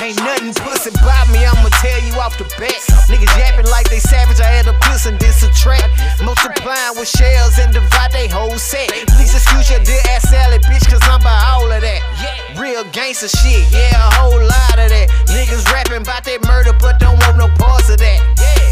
Ain't nothing pussy by me, I'ma tell you off the bat. Niggas yapping like they savage, I had to puss and this a trap. Multiplying with shells and divide they whole set. Please excuse your dear ass salad, bitch, cause I'm by all of that. Real gangster shit, yeah, a whole lot of that. Niggas rapping about that murder, but don't want no parts of that.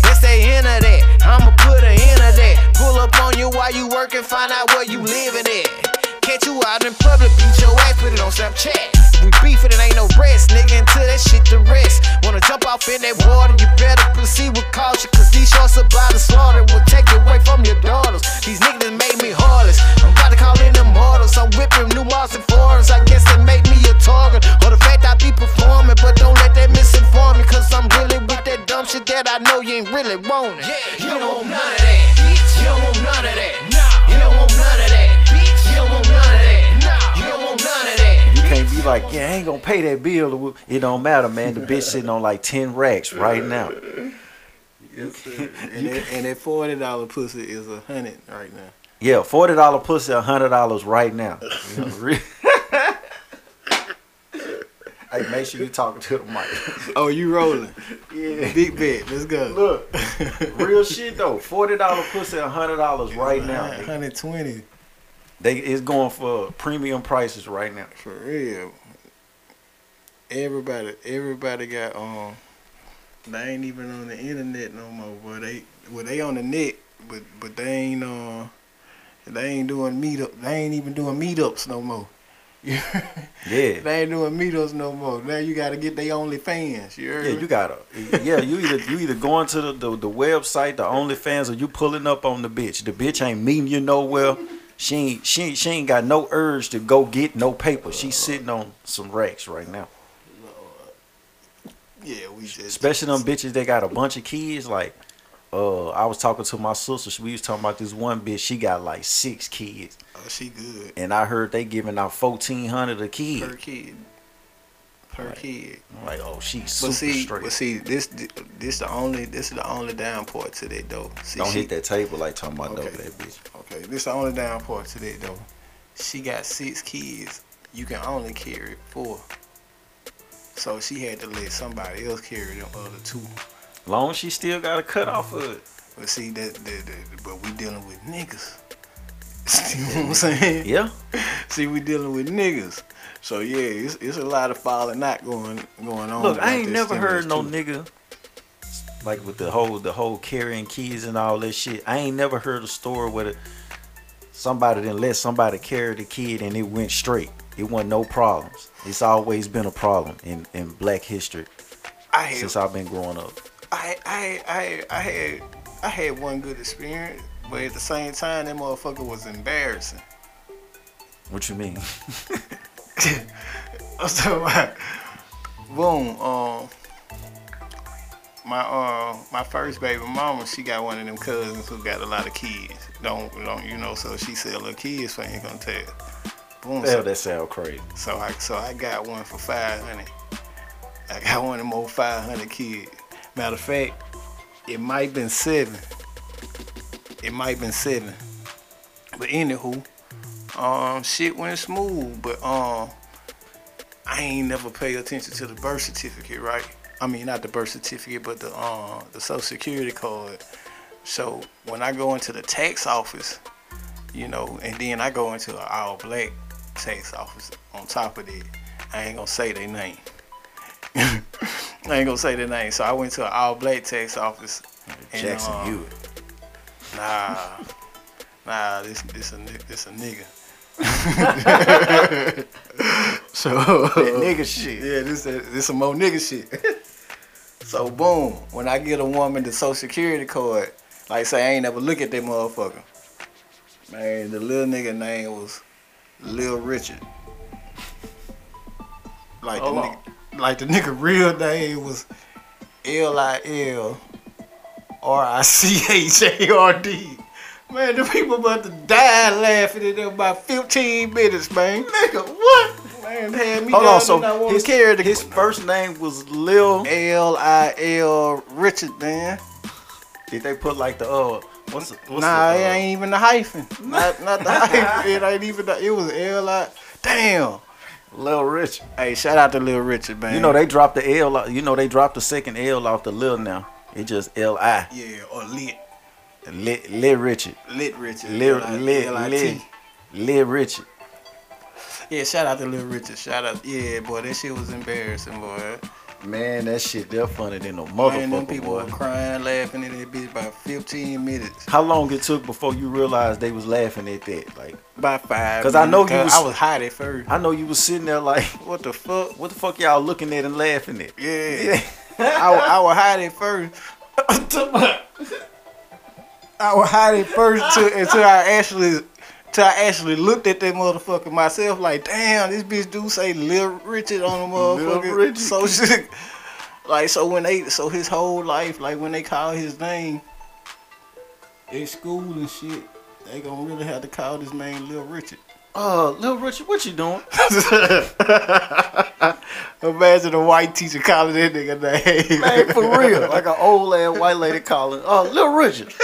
It's the end of that, I'ma put an end of that. Pull up on you while you working, find out where you living at. Catch you out in public, beat your ass, put it on Snapchat. We beef it, it ain't no rest, nigga, until that shit the rest. Wanna jump off in that water, you better proceed with caution, cause these shorts about to slaughter will take away from your daughters. These niggas made me heartless. I'm about to call in them mortals. I'm whipping new Mars and foreigns. I guess they make me a target. Or the fact I be performing, but don't let that misinform me, cause I'm really with that dumb shit that I know you ain't really want it. You don't want none of that. You don't want none of that. You don't want none of that. Can't be like, yeah, I ain't gonna pay that bill. It don't matter, man. The bitch sitting on like ten racks right now. Yes, sir. and, that, and that forty dollar pussy is a hundred right now. Yeah, forty dollar pussy, a hundred dollars right now. You know, hey, make sure you talking to the mic. Oh, you rolling? yeah. Big bet. Let's go. Look, real shit though. Forty dollar pussy, hundred dollars right now. Hundred twenty They it's going for premium prices right now. for real. Everybody, everybody got um. They ain't even on the internet no more. But they, well, they on the net, but but they ain't uh, they ain't doing meetup. They ain't even doing meetups no more. Yeah. They ain't doing meetups no more. Now you got to get they only fans. You Yeah, me? you gotta. Yeah, you either you either going to the, the the website, the OnlyFans, or you pulling up on the bitch. The bitch ain't meeting you nowhere. She ain't she ain't, she ain't got no urge to go get no paper. She's sitting on some racks right now. Yeah, we just Especially them bitches that got a bunch of kids. Like, uh, I was talking to my sister. We was talking about this one bitch. She got like six kids, Oh, she good and I heard they giving out fourteen hundred a per kid. Right. kid. Like, oh, she's super But see, straight. but see, this this the only this is the only down part to that though. See, Don't she, hit that table like talking about Okay. that bitch. Okay, this is the only down part to that though. She got six kids. You can only carry four. So she had to let somebody else carry them other two. Long as she still got a cut off of it. But see that, that, that but we dealing with niggas. See what I'm saying? Yeah. See, we dealing with niggas. So yeah, it's, it's a lot of falling out going going on. Look, I ain't never heard no too. nigga like with the whole the whole carrying kids and all that shit. I ain't never heard a story where the, somebody didn't let somebody carry the kid and it went straight. It wasn't no problems. It's always been a problem in, in black history I since I've been growing up. I I I I had I had one good experience, but at the same time, that motherfucker was embarrassing. What you mean? I'm talking about, boom, um, my uh my first baby mama, she got one of them cousins who got a lot of kids. Don't don't you know? So she sell her kids so for income tax. Boom. Hell, So, that sound crazy. so I so I got one for five hundred. I got one of them old five hundred kids. Matter of fact, it might been seven. It might have been seven. But anywho, um, shit went smooth. But um, I ain't never paid attention to the birth certificate, right? I mean, not the birth certificate, but the um, the social security card. So when I go into the tax office, you know, and then I go into an all black tax office on top of that. I ain't gonna say their name. I ain't gonna say their name. So I went to an all black tax office. and, Jackson um, Hewitt. Nah, nah, this this a this a nigga. so That nigga shit. yeah, this a, this some more nigga shit. so boom, when I get a woman the social security card, like say I ain't never look at that motherfucker. Man, the little nigga name was Lil Richard. Like the Hold nigga, like the nigga real name was L I L R I C H A R D. Man, the people about to die laughing at them about 15 minutes, man. Nigga, what? Man, had me Hold on, so and I wanna his, the his first name was Lil. L I L Richard, man. Did they put like the uh what's the, what's nah, the, it uh, ain't even the hyphen. Not not the hyphen. It ain't even the. It was L I. Damn. Lil Rich. Hey, shout out to Lil Richard, man. You know they dropped the L. You know they dropped the second L off the Lil now. It just L I. Yeah, or lit. Lit, Lit Richard. Lit Richard. Lit, lit, L-I-T. lit, Richard. Yeah, shout out to Lil Richard. Shout out. Yeah, boy, that shit was embarrassing, boy. Man, that shit they're funny than no Man, them people boy. were crying, laughing at that bitch about 15 minutes. How long it took before you realized they was laughing at that? Like, About five. 'Cause I know you was- I was hot at first. I know you was sitting there like, what the fuck? What the fuck y'all looking at and laughing at? Yeah. I, wa- I was hot at first. I was hot at first until, until I actually till I actually looked at that motherfucker myself like, damn, this bitch do say Lil Richard on the Lil motherfucker. Richard. So shit. Like so when they so his whole life, like when they call his name at school and shit, they gonna really have to call this man Lil Richard. Uh, Lil Richard, what you doing? Imagine a white teacher calling that nigga name. Man, for real. Like an old ass white lady calling, oh, Lil Richard.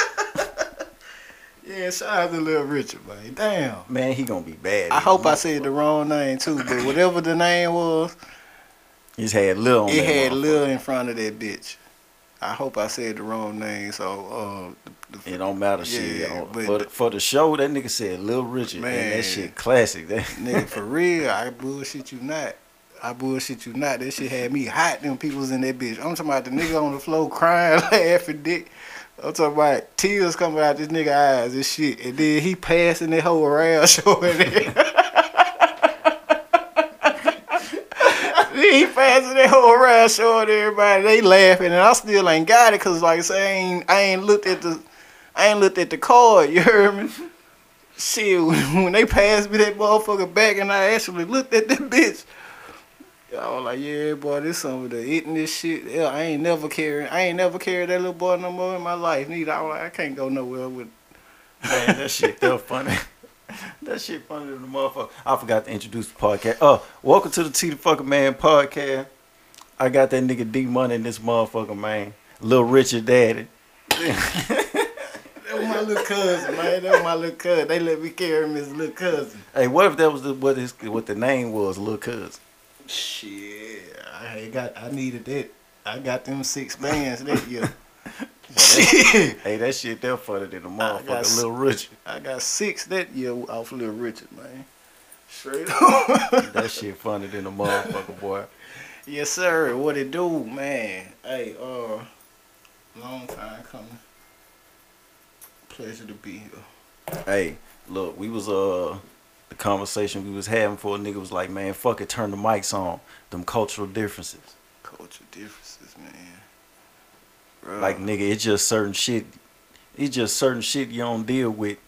Yeah, shout out to Lil Richard, man. Damn. Man, he gonna be bad. I hope I said the wrong name too, but whatever the name was, He's had Lil on it had. Lil in front of that bitch. I hope I said the wrong name, so uh, the, It don't matter shit. Yeah, but- for, the, for the show, that nigga said Lil Richard. Man, Man. that shit classic. That, nigga for real, I bullshit you not. I bullshit you not. That shit had me hot. Them people was in that bitch. I'm talking about the nigga on the floor crying, laughing, dick. I'm talking about tears coming out this nigga eyes and shit. And then he passing that whole around showing it. he passing that whole around showing everybody. They laughing and I still ain't got it because like I say, I ain't, I ain't looked at the I ain't looked at the card, you heard me? Shit, when they passed me that motherfucker back and I actually looked at that bitch, I was like, yeah, boy, this some of the eating this shit. Yeah, I ain't never carrying, I ain't never carried that little boy no more in my life. Neither. I was like, I can't go nowhere with. man, that shit still funny. that shit funny to the motherfucker. I forgot to introduce the podcast. Oh, welcome to the T the fucking man podcast. I got that nigga D Money in this motherfucker, man. Little Richard Daddy. That little cousin, man. That was my little cousin. They let me carry him as little cousin. Hey, what if that was the, what his what the name was, little Cuz? Shit, I ain't got. I needed that. I got them six bands that year. Shit. Hey, that shit there funny than the got motherfucker, s- Lil Richard. I got six that year off Little Richard, man. Straight up. That shit funny than the motherfucker, boy. yes, sir. What it do, man? Hey, uh, long time coming. Pleasure to be here. Hey, look, we was uh the conversation we was having for a nigga was like, man, fuck it, turn the mics on. Them cultural differences. Cultural differences, man. Like nigga, it's just certain shit. It's just certain shit you don't deal with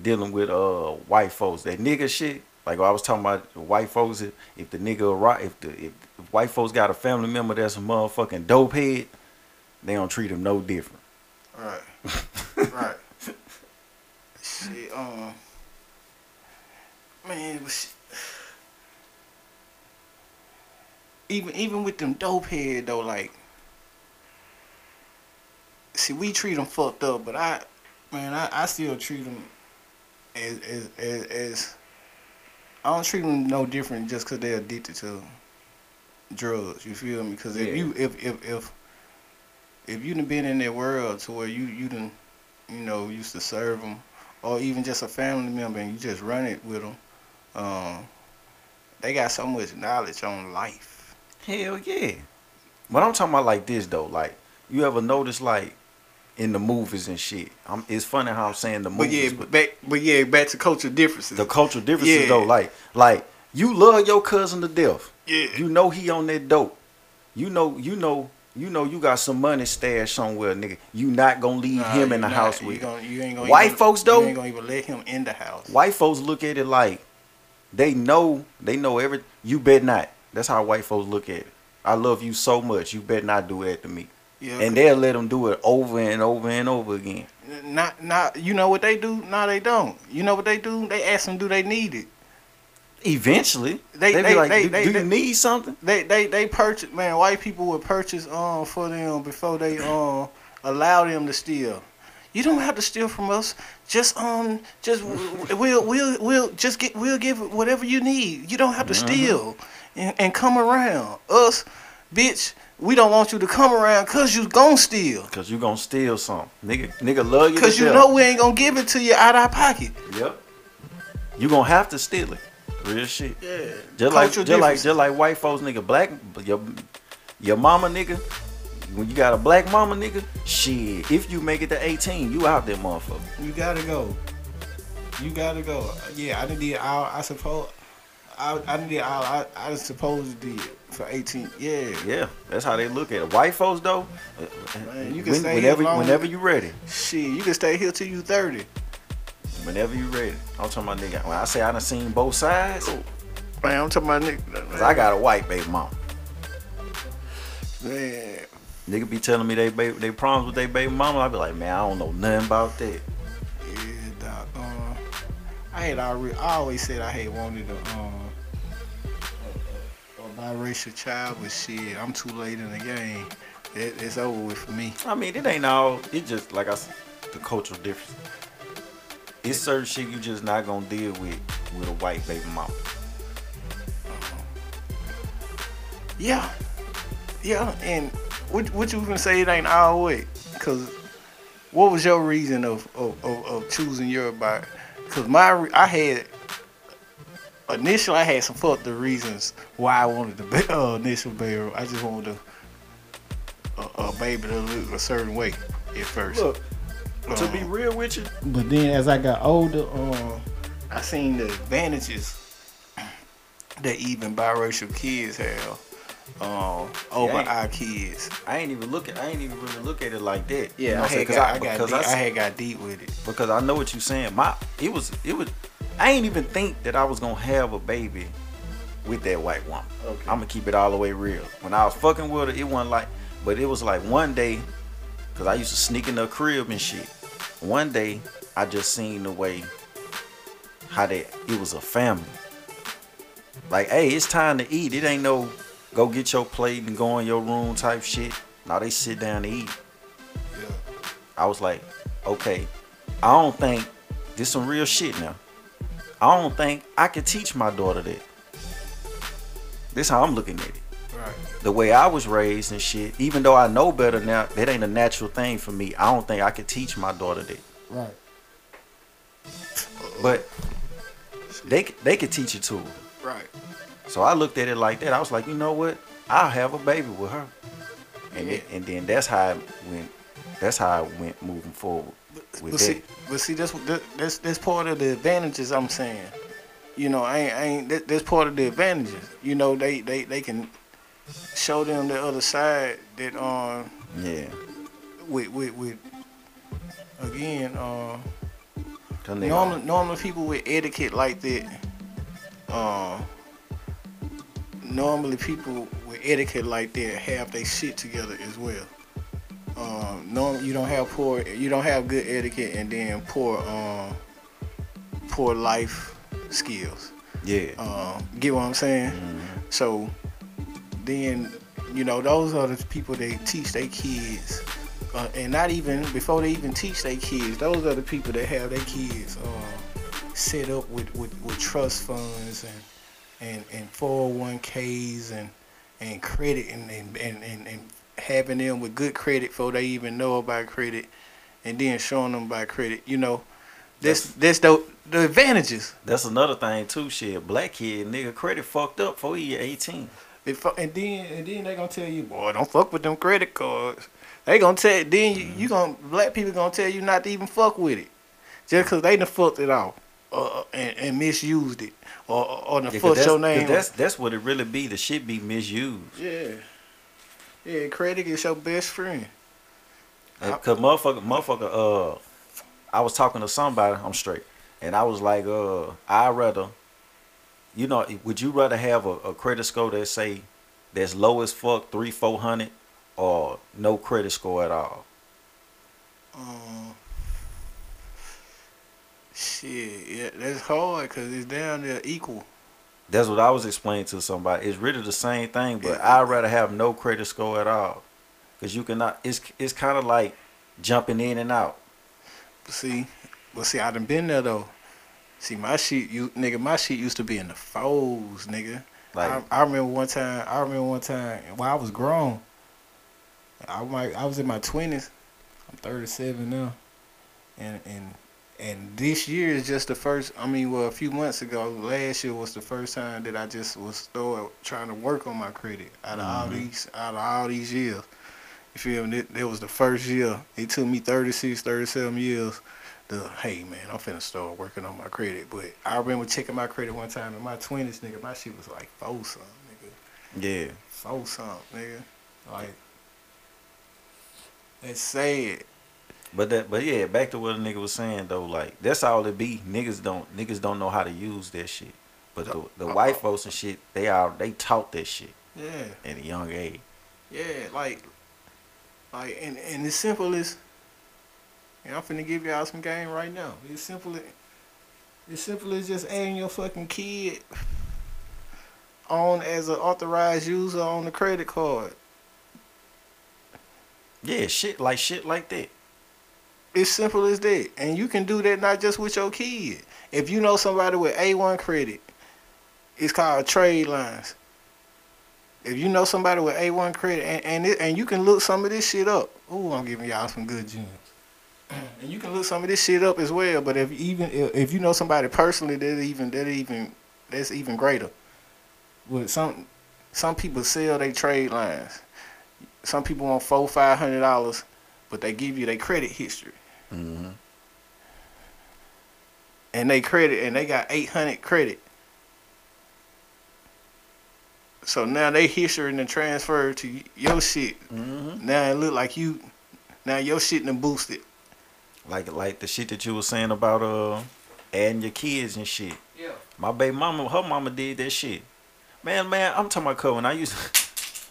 dealing with uh white folks. That nigga shit. Like I was talking about white folks. If, if the nigga if the if, if white folks got a family member that's a motherfucking dope head, they don't treat him no different. Right. right. Shit, um, man, it was, even even with them dope head though, like, see, we treat them fucked up, but I, man, I, I still treat them as as as, as I don't treat them no different just because they're addicted to drugs. You feel me? Because if Yeah. you if if if if you done been in that world to where you you done you know used to serve them, or even just a family member and you just run it with them, um, they got so much knowledge on life. Hell yeah. But I'm talking about like this though. Like you ever notice like in the movies and shit. I'm, it's funny how I'm saying the But yeah, movies, but back but yeah, back to culture differences. the cultural differences Yeah. though. Like like you love your cousin to death. yeah, You know he on that dope. You know you know you know you got some money stashed somewhere, nigga. You not gonna leave Nah, him in the not. house you with. gonna, you gonna White even- folks, though? You ain't gonna even let him in the house. White folks look at it like they know they know every. You bet not. That's how white folks look at it. I love you so much. You bet not do that to me. Yeah, And they'll let them do it over and over and over again. not not you know what they do? No, they don't. You know what they do? They ask them, do they need it? Eventually, They- they, they- be like, they- do, they- do you need something? They they they purchase man. White people would purchase um for them before they um allow them to steal. You don't have to steal from us. Just um, just we'll we'll we'll just get we'll give whatever you need. You don't have to steal and, and come around us, bitch. We don't want you to come around cause you gon' steal. Cause you gonna steal something. Nigga nigga love you. Cause you know we ain't gonna give it to you out our pocket. Yep. You gonna have to steal it. Real shit. Yeah. Just like Cultural just like differences. just like white folks nigga, black your your mama nigga. When you got a black mama nigga, shit. If you make it to 18, you out there motherfucker. You gotta go. You gotta go. Yeah, I did all. I suppose. I I did all. I I to did for 18. Yeah. Yeah, that's how they look at it. White folks though, Man, you can when- stay whenever whenever you ready. Shit, you can stay here till you 30. Whenever you ready. I'm talking about nigga. When I say I done seen both sides, Man, I'm talking about nigga. cause I got a white baby mom. Man, Nigga be telling me they baby, they problems with their baby mama. I be like, man, I don't know nothing about that. yeah, dog. Um, I had already. I always said I had wanted a um a, a, a biracial child, but shit, I'm too late in the game. It, it's over with for me. I mean, it ain't all. It just like I s the cultural difference. It's certain shit you just not gonna deal with with a white baby mama. Yeah, yeah. And what what you gonna say? It ain't our way. Cause what was your reason of of, of, of choosing your body? Cause my I had initially I had some fucked the reasons why I wanted the uh, initial baby. I just wanted a, a, a baby to look a certain way at first. Look, to be real with you, but then as I got older, um, I seen the advantages that even biracial kids have um, over Yeah. our kids. I ain't even look at. I ain't even really look at it like that. You Yeah, know I what I'm saying? got, I, got because deep, I, I, had got deep with it. because I know what you're saying. My it was it was. I ain't even think that I was gonna have a baby with that white woman. Okay. I'm gonna keep it all the way real. When I was fucking with her, it wasn't like, but it was like one day, cause I used to sneak in the crib and shit. One day, I just seen the way how that it was a family. Like, hey, it's time to eat. It ain't no go get your plate and go in your room type shit. Now they sit down to eat. Yeah. I was like, okay, I don't think this some real shit now. I don't think I could teach my daughter that. This how I'm looking at it. Right. The way I was raised and shit, even though I know better now, that ain't a natural thing for me. I don't think I could teach my daughter that. Right. But they they could teach it to her. Right. So I looked at it like that. I was like, you know what? I'll have a baby with her. And Yeah. it, and then that's how it went. That's how I went moving forward with But that. see, but see, that's that's that's part of the advantages I'm saying. You know, I ain't, I ain't that, that's part of the advantages. You know, they they they can show them the other side that um yeah. with with with again um. Them niggas- Normally, normally people with etiquette like that, um, normally people with etiquette like that have their shit together as well. Um, normally you don't have poor, you don't have good etiquette and then poor, um, poor life skills. Yeah. Um, get what I'm saying? So then, you know, those are the people they teach their kids. Uh, and not even before they even teach their kids, those are the people that have their kids uh, set up with, with, with trust funds and and, and 401ks and and credit and and, and, and and having them with good credit before they even know about credit and then showing them about credit. You know, that's that's the the advantages. That's another thing too. Shit, black kid nigga credit fucked up before he 18. If, and then and then they gonna tell you, boy, don't fuck with them credit cards. They gonna tell then you, you gonna black people gonna tell you not to even fuck with it, just cause they done fucked it off, uh, and, and misused it, or or done Yeah, fucked that's, name. That's that's what it really be. The shit be misused. yeah, yeah. Credit is your best friend. Uh, Cause motherfucker, motherfucker. Uh, I was talking to somebody. I'm straight, and I was like, uh, I rather, you know, would you rather have a, a credit score that say that's low as fuck, three, four hundred, or no credit score at all? Um, shit, yeah, that's hard cause it's down there equal. That's what I was explaining to somebody. It's really the same thing, but I'd rather have no credit score at all. Cause you cannot. It's it's kind of like jumping in and out. See, well, see, I done been there though. See, my shit, you nigga, my shit used to be in the foes, nigga. Like I, I remember one time. I remember one time when I was grown. I might. I was in my twenties. I'm 37 now, and and and this year is just the first. I mean, well, a few months ago, last year was the first time that I just was start trying to work on my credit out of all Mhm. these out of all these years. You feel me? That, that was the first year. It took me 36, 37 years. The hey man, I'm finna start working on my credit. But I remember checking my credit one time in my 20s, nigga. My shit was like four something, nigga yeah. four something, nigga. Like that's sad. But that, but yeah, back to what a nigga was saying though. Like that's all it be. Niggas don't, niggas don't know how to use that shit. But the the white folks and shit, they are they taught that shit Yeah, at a young age. yeah. Like, like, and and as simple as, and I'm finna give y'all some game right now. It's simple. as- It's simple as just adding your fucking kid on as an authorized user on the credit card. Yeah, shit like shit like that. It's simple as that. And you can do that not just with your kid. If you know somebody with A1 credit, it's called trade lines. If you know somebody with A1 credit, and and, it, and you can look some of this shit up. Ooh, I'm giving y'all some good gems. And you can look some of this shit up as well. But if even if, you know somebody personally, that even that even that's even greater. With some some people sell their trade lines. Some people want four five hundred dollars, but they give you their credit history hmm and they credit and they got 800 credit. So now they history and transfer to your shit. hmm Now it look like you, now your shit done boosted. Like like the shit that you was saying about uh adding your kids and shit. Yeah. My baby mama, her mama did that shit. Man, man, I'm talking about Cohen. I used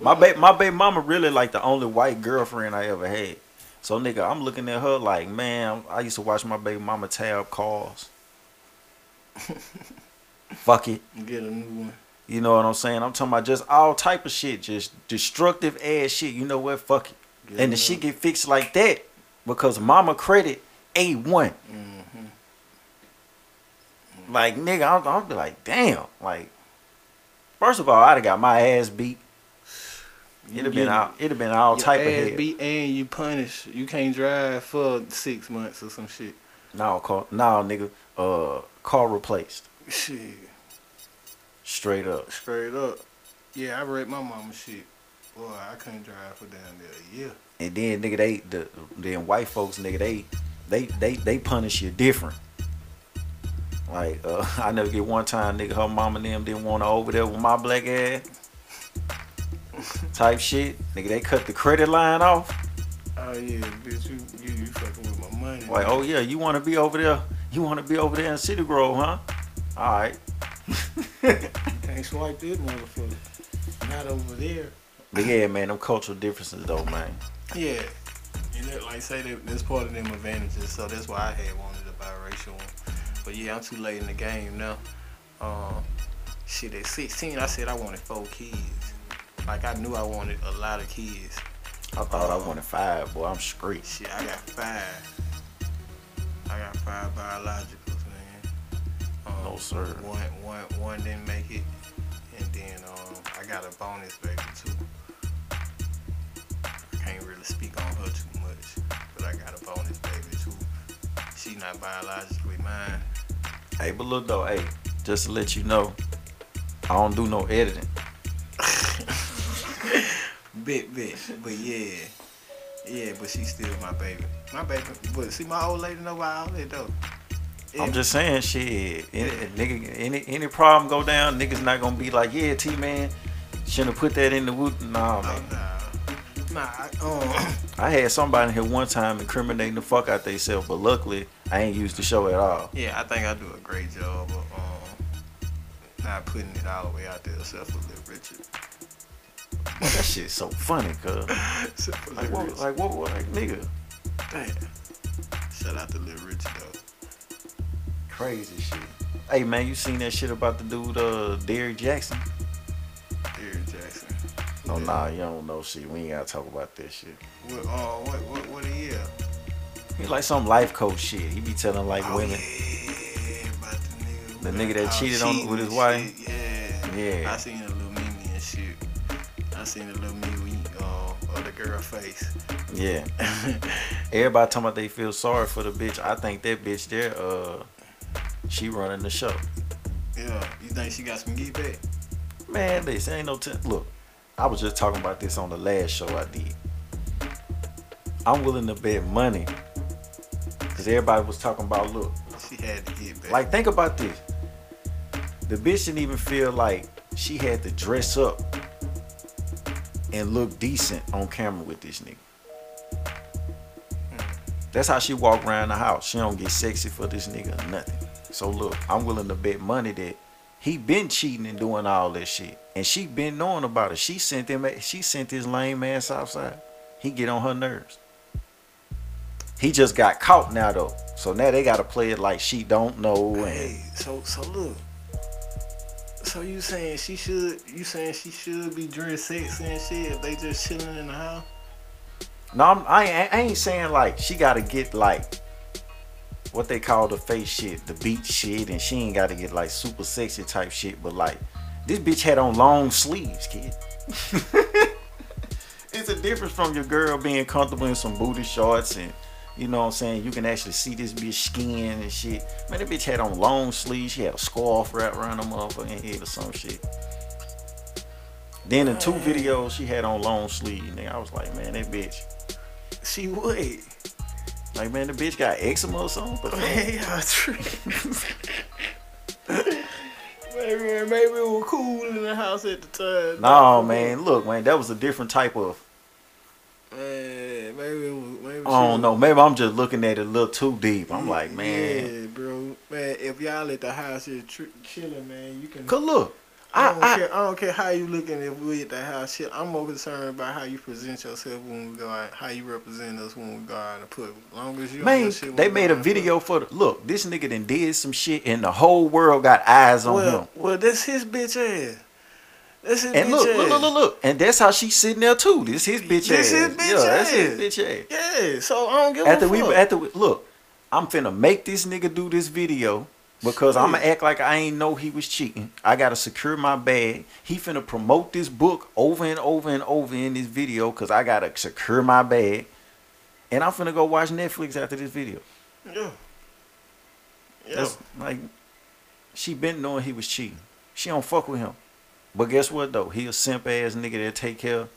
my baby, my baby mama really like the only white girlfriend I ever had. So nigga, I'm looking at her like, man, I used to watch my baby mama tab calls. Fuck it. Get a new one. You know what I'm saying? I'm talking about just all type of shit, just destructive ass shit. You know what? Fuck it. Get and the shit get fixed like that because mama credit A1. one. Mhm. Like nigga, I'll, I'll be like, damn. Like, first of all, I'd have got my ass beat. It'd have been all it'd have been all type of ass beat and you punish. You can't drive for six months or some shit. No, call, no, nigga. Uh, car replaced Shit, straight up. straight up. Yeah, I read my mama shit. Boy, I couldn't drive for down there a year. And then nigga, they the then white folks, nigga, they they they they punish you different. Like uh, I never get one time, nigga, her mom and them didn't want to over there with my black ass. Type shit, nigga. They cut the credit line off. Oh yeah, bitch, you you, you fucking with my money. Like, oh yeah, you want to be over there? You want to be over there in City Grove, huh? All right. Can't swipe this motherfucker. Not over there. But yeah, man, them cultural differences though, man. Yeah. And that, like say that that's part of them advantages, so that's why I had wanted a biracial one. But yeah, I'm too late in the game now. Um, shit, at 16, I said I wanted four kids. Like I knew I wanted a lot of kids. I thought I wanted five, boy. I'm straight. Shit, I got five. I got five biologicals, man. Um, No, sir. One, one, one didn't make it, and then um, I got a bonus baby too. I can't really speak on her too much, but I got a bonus baby too. She not biologically mine. Hey, but look though, hey, just to let you know, I don't do no editing. Bit, bit, but yeah, yeah, but she's still my baby. My baby, but see, my old lady know about all that though. I'm just saying, shit. Any, nigga, any any problem go down, niggas not gonna be like, yeah, T man, shouldn't have put that in the wood. Nah, Oh, man. nah, nah. I, um, I had somebody here one time incriminating the fuck out themselves, but luckily I ain't used the show at all. Yeah, I think I do a great job of um, not putting it all the way out there, except for Little Richard. That shit's so funny, cuz. Like what? Like what? what like nigga, Damn. Shout out to Little Richard though. crazy shit. Hey man, you seen that shit about the dude, uh, Derrick Jackson? Jackson. Oh nah, you don't know shit. We ain't gotta talk about that shit. What? Uh, what? What? What a year? He like some life coach shit. He be telling like Oh, women. yeah, about the nigga, The nigga that cheated on- with his wife? shit. Yeah. Yeah. I seen a little meme and shit. I seen a little meme uh, of the girl face. Yeah. Everybody talking about they feel sorry for the bitch. I think that bitch there, uh, she running the show. Yeah, you think she got some get back? Man, this ain't no t- look. I was just talking about this on the last show I did. I'm willing to bet money. Cause everybody was talking about look. She had to get back. Like think about this. The bitch didn't even feel like she had to dress up and look decent on camera with this nigga. Hmm. That's how she walk around the house. She don't get sexy for this nigga or nothing. So look, I'm willing to bet money that he been cheating and doing all this shit. And she been knowing about it. She sent him she sent his lame ass outside. He get on her nerves. He just got caught now though. So now they gotta play it like she don't know and Hey, so so look. So you saying she should? You saying she should be dressed sexy and shit if they just chilling in the house? No, I'm, I, I ain't saying like she gotta get like what they call the face shit, the beach shit, and she ain't gotta get like super sexy type shit. But like this bitch had on long sleeves, kid. it's a difference from your girl being comfortable in some booty shorts and you know what I'm saying. You can actually see this bitch skin and shit. Man, that bitch had on long sleeves. She had a scarf wrapped around her motherfucking head or some shit. Then in two videos, she had on long sleeves. And I was like, man, that bitch. She would. Like man, the bitch got eczema or something. But Man, y'all tripping. maybe, maybe it was cool in the house at the time. no, man, look, man, that was a different type of. Man, maybe. Maybe I don't know. Maybe I'm just looking at it a little too deep. I'm like, man, Yeah, bro. Man, if y'all at the house just tr- chilling, man, you can. cause look, I I, don't, I, care, I don't care how you looking if we at the house shit. I'm more concerned about how you present yourself when we go out, how you represent us when we go out and put. Long as you man, shit they made a video for the look. This nigga then did some shit, and the whole world got eyes on Well, him. well, that's his bitch ass. That's his And bitch look, ass. look, look, look, look, and that's how she's sitting there too. This his bitch This ass. his bitch yeah, that's his ass. bitch ass. Yeah, so I don't give After a we, fuck. after we, look, I'm finna make this nigga do this video because I'm gonna act like I ain't know he was cheating. I gotta secure my bag. He finna promote this book over and over and over in this video because I gotta secure my bag. And I'm finna go watch Netflix after this video. yeah. Yeah. That's like, she been knowing he was cheating. She don't fuck with him. But guess what though? He a simp ass nigga that take care,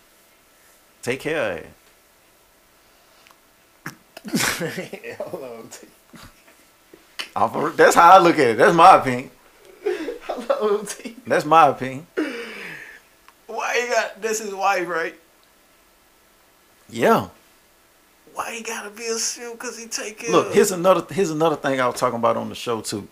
take care of it. Hold on. I'm That's how I look at it. That's my opinion. Hold on. T. That's my opinion. Why he got? That's his wife, right? Yeah. Why he gotta be a simp? Cause he take care. Look, here's another here's another thing I was talking about on the show too.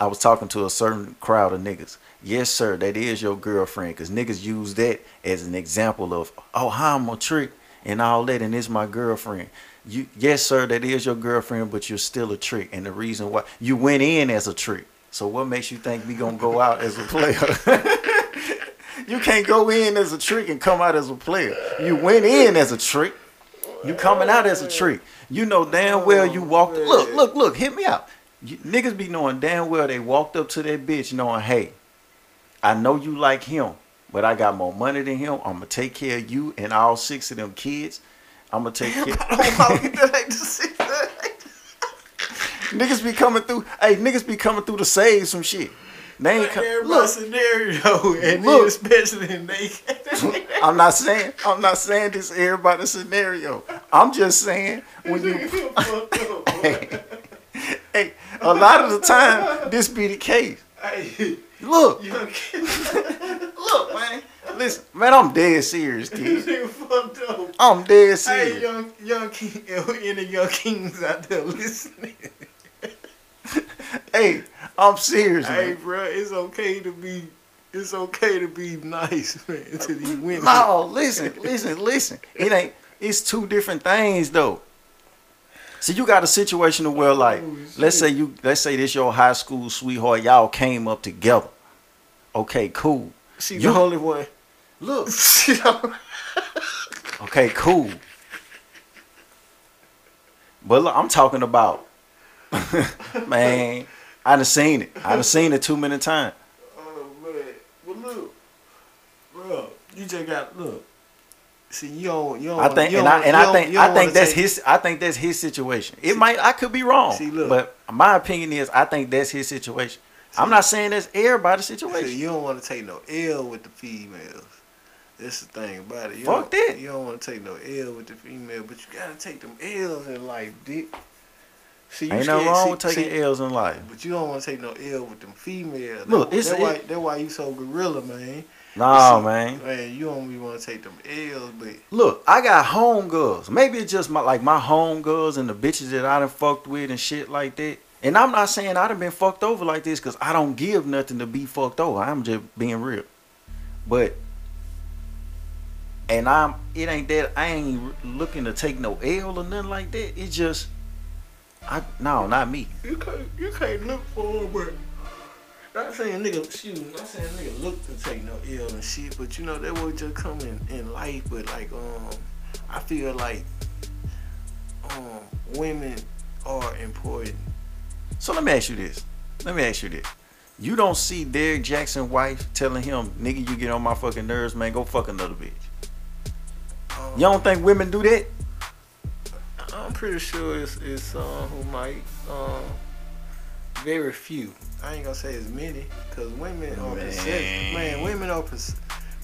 I was talking to a certain crowd of niggas. Yes, sir, that is your girlfriend, cause niggas use that as an example of oh how I'm a trick and all that, and it's my girlfriend. You yes, sir, that is your girlfriend, but you're still a trick. And the reason why you went in as a trick. So what makes you think we gonna go out as a player? you can't go in as a trick and come out as a player. You went in as a trick. You coming out as a trick. You know damn well you oh, walked. Look, look, look. Hit me out. You, niggas be knowing damn well they walked up to that bitch knowing, hey, I know you like him, but I got more money than him. I'm gonna take care of you and all six of them kids. I'm gonna take care. that ain't the shit. niggas be coming through. Hey, niggas be coming through to save some shit. They ain't come, look. scenario, and Look. especially in they. I'm not saying. I'm not saying this everybody scenario. I'm just saying when you. hey, a lot of the time this be the case. Hey, Look, look, man. Listen, man, I'm dead serious, kid. I'm dead serious. Hey, young, young king, any young kings out there listening? Hey, I'm serious, Hey, man. bro, it's okay to be, it's okay to be nice, man, to these women. No, listen, listen, listen. It ain't. It's two different things, though. So you got a situation where, like, Oh, let's say you, let's say this your high school sweetheart. Y'all came up together. Okay, cool. She You- the only one. Look. She don't- Okay, cool. But look, I'm talking about, man. I done seen it. I done seen it too many times. Oh man, well look, bro, you just got look. See, you don't, you don't. I think, and I and I think I think that's take- his. I think that's his situation. It See- might. I could be wrong. See, look. but my opinion is, I think that's his situation. I'm not saying that's everybody's See, situation. you don't want to take no L with the females. That's the thing about it. You Fuck don't, that. You don't want to take no L with the female, but you gotta take them L's in life, dick. See, you Ain't scared- wrong see- with taking see, L's in life. But you don't want to take no L with them females. Look, that's, it's- why, it- that's why you so gorilla, man. Nah, See, man. Man, you don't even want to take them L's, but Look, I got home girls. Maybe it's just my like my home girls and the bitches that I done fucked with and shit like that. And I'm not saying I done been fucked over like this because I don't give nothing to be fucked over. I'm just being real. But and I'm it ain't that I ain't looking to take no L or nothing like that. It's just I no, not me. you can't you can't look for it, but not saying nigga excuse me, not saying nigga look to take no ill and shit, but you know that will just come in, in life, but like um I feel like um women are important. So let me ask you this. Let me ask you this. You don't see Derrick Jackson wife telling him, nigga, you get on my fucking nerves, man, go fuck another bitch. Um, You don't think women do that? I'm pretty sure it's it's some who might um very few. I ain't gonna say as many, cause women are Man. possessive. Man, women are pos-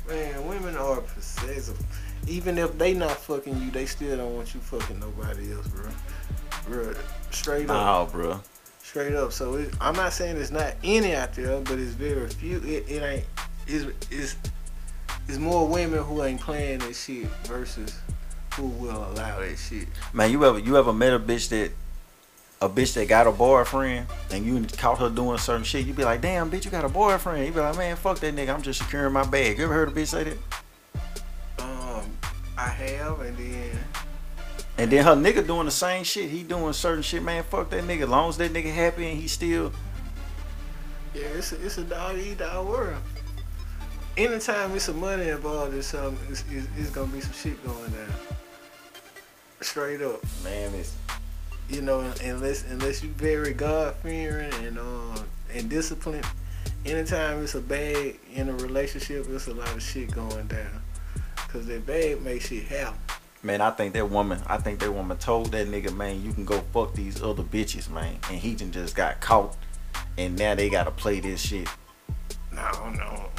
man, women are possessive. Even if they not fucking you, they still don't want you fucking nobody else, bro. Bro, straight up, Nah, bro. straight up. So it, I'm not saying it's not any out there, but it's very few. It, it ain't. It's, it's it's more women who ain't playing that shit versus who will allow that shit. Man, you ever you ever met a bitch that a bitch that got a boyfriend and you caught her doing certain shit, you be like, damn, bitch, you got a boyfriend. You be like, man, fuck that nigga. I'm just securing my bag. You ever heard a bitch say that? Um, I have, and then And then her nigga doing the same shit. He doing certain shit, man. Fuck that nigga. As long as that nigga happy and he still yeah, it's a, it's a dog eat dog world. Anytime it's some money involved, it's um, it's, it's, it's gonna be some shit going down. Straight up, Man, it's you know, unless unless you very God fearing and um and disciplined. Anytime it's a bag in a relationship, it's a lot of shit going down. Cause that bag makes shit happen. Man, I think that woman, I think that woman told that nigga, man, you can go fuck these other bitches, man. And he just got caught. And now they gotta play this shit. No, no.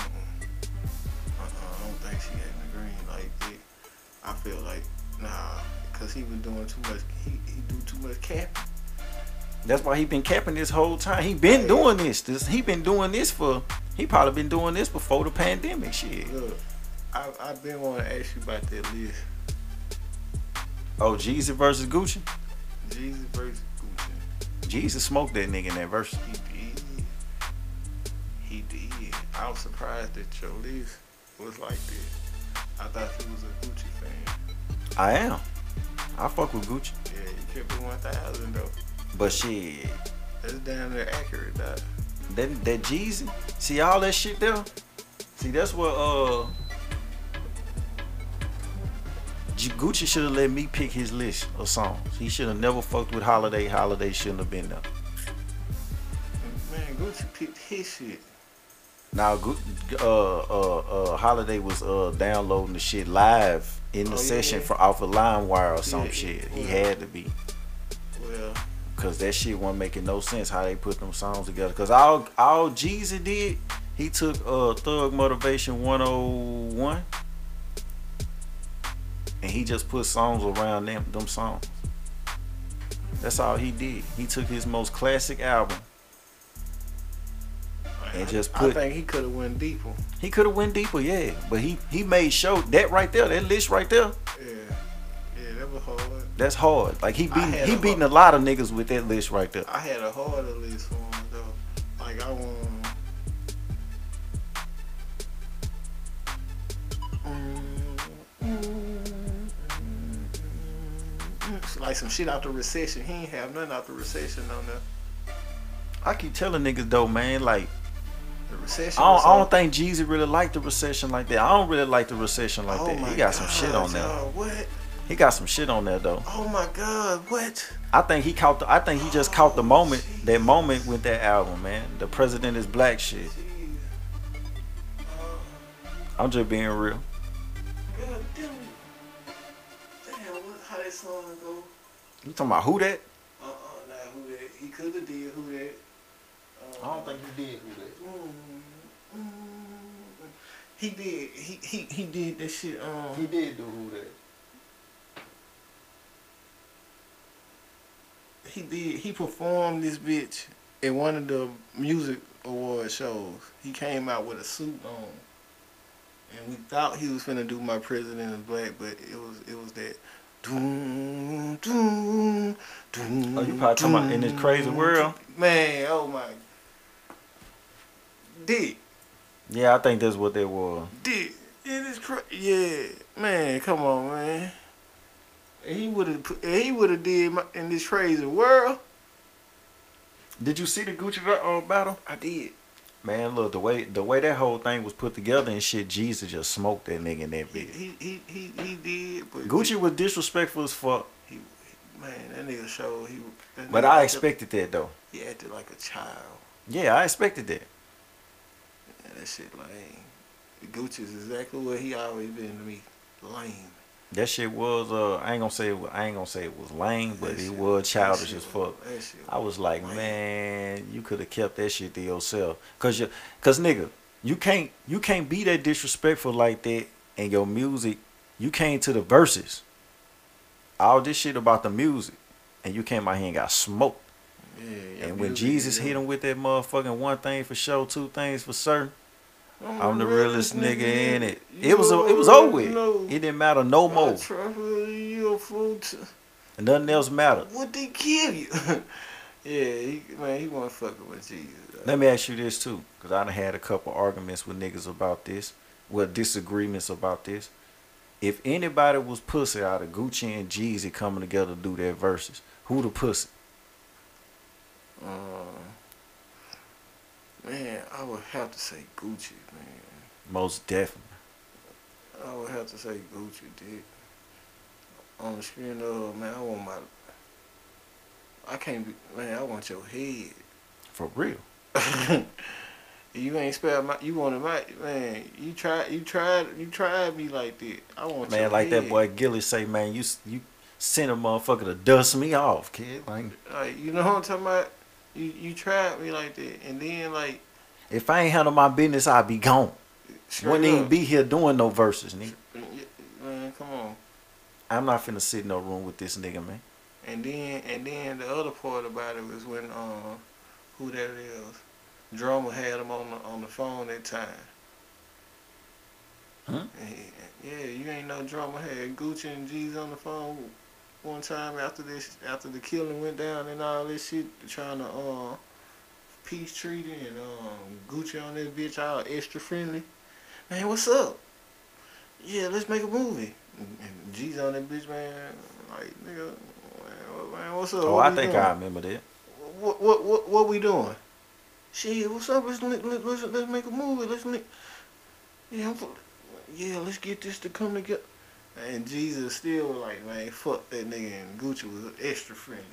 I feel like nah, cause he was doing too much. He, he do too much capping. That's why he been capping this whole time. He been doing this. This he been doing this for he probably been doing this before the pandemic shit. Look, I I've been wanting to ask you about that list. Oh, Jeezy versus Gucci. Jeezy versus Gucci. Jeezy smoked that nigga in that verse. He did. He did. I was surprised that your list was like that. I thought you was a Gucci fan. I am. I fuck with Gucci. Yeah, you one thousand though. But shit, That's damn there accurate, dog. that that Jeezy, see all that shit there. See that's what uh G- Gucci should have let me pick his list of songs. He should have never fucked with Holiday. Holiday shouldn't have been there. Man, Gucci picked his shit. Now, uh, uh, uh, Holiday was uh downloading the shit live in the Oh, session yeah. for off of LimeWire or some Yeah, shit. He had to be. Well, Cause that shit wasn't making no sense how they put them songs together. Cause all all Jeezy did, he took uh Thug Motivation 101 and he just put songs around them them songs. That's all he did. He took his most classic album. And I- just I think he could have went deeper. He could have went deeper, yeah. But he he made sure that right there, that list right there, Yeah, yeah, that was hard. that's hard. Like he I beating he a- beating a lot of niggas with that list right there. I had a harder list for him though. Like I want. Um, like some shit out the recession. He ain't have nothing out the recession on there. I keep telling niggas though, man, like recession. I don't, I don't think Jeezy really liked the recession like that. I don't really like the recession like Oh that. my He got some shit on God, there. y'all, What? He got some shit on there though. Oh my God, what? I think he caught the I think he just caught the moment that moment with that album, man. The president is black shit. I'm just being real. God damn. Damn, what, how that song go? You talking about who that? Uh uh, nah, who that? He could have did who that. Uh, I don't think he did who that. mm, he did. He he he did that shit. Um, He did do who that. he did. He performed this bitch at one of the music award shows. He came out with a suit on, and we thought he was finna do "My President is Black," but it was it was that. Doom, doom, doom, Oh, you probably talking about In This Crazy World? Man, oh my. Dick, Yeah, I think that's what they were. dick. In this cra- yeah, man, come on, man. He would have he would have did my, in this crazy world. Did you see the Gucci uh, battle? I did. Man, look the way the way that whole thing was put together and shit. Jeezy just smoked that nigga in that He bitch. he he he, he did, but Gucci was disrespectful as fuck, He, man, that nigga showed he. that but nigga I acted- expected that though. He acted like a child. Yeah, I expected that. That shit lame. Gucci's exactly what he always been to me. Lame. That shit was uh I ain't gonna say it was, I ain't gonna say it was lame, but That it was childish as fuck. I was like, lame. man, you could have kept that shit to yourself, cause you, cause nigga, you can't you can't be that disrespectful like that in your music. You came to the Verzuz, all this shit about the music, and you came out here and got smoked. Yeah, yeah, And when Jeezy hit him with that motherfucking one thing for sure, two things for certain, I'm, I'm the realest nigga in it. You It was a, it was over with. know. It didn't matter no more. try for you a fool to- Nothing else mattered. What they give you? yeah, he, man, he wasn't fucking with Jeezy. Let me ask you this too, because I done had a couple arguments with niggas about this, well, disagreements about this. If anybody was pussy out of Gucci and Jeezy coming together to do their verses, who the pussy? Um, man, I would have to say Gucci, man. Most definitely. I would have to say Gucci, dick. On the screen, uh, man, I want my. I can't be, man. I want your head. For real. you ain't spell my. You wanted my man. You tried. You tried. You tried me like that. I want your Man, like that boy Gilly say, man, you you sent a motherfucker to dust me off, kid. Like, Like you know what I'm talking about. You you tried me like that, and then like. if I ain't handle my business, I'd be gone. Wouldn't even be here doing no Verzuz, nigga. Man, come on. I'm not finna sit in no room with this nigga, man. And then and then the other part about it was when um who that is, drummer had him on the on the phone that time. Huh? Yeah, you ain't no drummer had Gucci and G's on the phone one time after this after the killing went down and all this shit trying to uh peace treaty and um Gucci on this bitch all extra friendly. Man, what's up? Yeah, let's make a movie. And G's on that bitch, man. Like nigga, man, what- man what's up? Oh, What I think doing? I remember that. What what what what we doing? Shit, what's up? Let's let, let, let's let's make a movie. Let's make yeah, I'm, yeah. Let's get this to come together. And Jeezy still was like, man, fuck that nigga. And Gucci was extra friendly,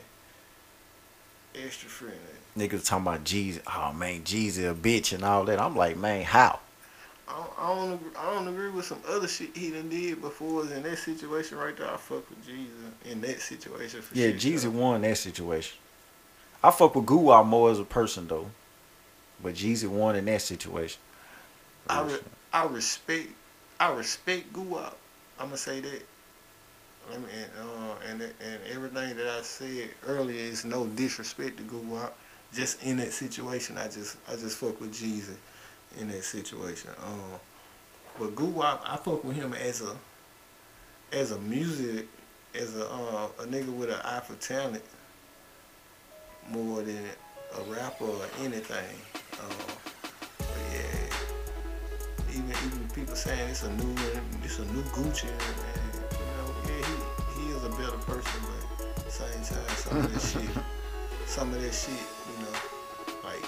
extra friendly. Niggas talking about Jeezy. Oh man, Jeezy a bitch and all that. I'm like, man, how? I don't, I don't agree, I don't agree with some other shit he done did before. Was In that situation right there, I fuck with Jesus in that situation for Yeah, shit, Jeezy though. won that situation. I fuck with Guwap more as a person though, but Jeezy won in that situation. I, re- I respect I respect Guwap. I'ma say that. I mean, and, uh, and and everything that I said earlier is no disrespect to Guwap. Just in that situation, I just I just fuck with Jeezy in that situation. Um, but Guwap, I fuck with him as a as a music as a uh, a nigga with an eye for talent more than a rapper or anything. Um, even even people saying it's a new it's a new Gucci, and you know, yeah, he he is a better person, but at the same time, some of this shit, some of that shit, you know, like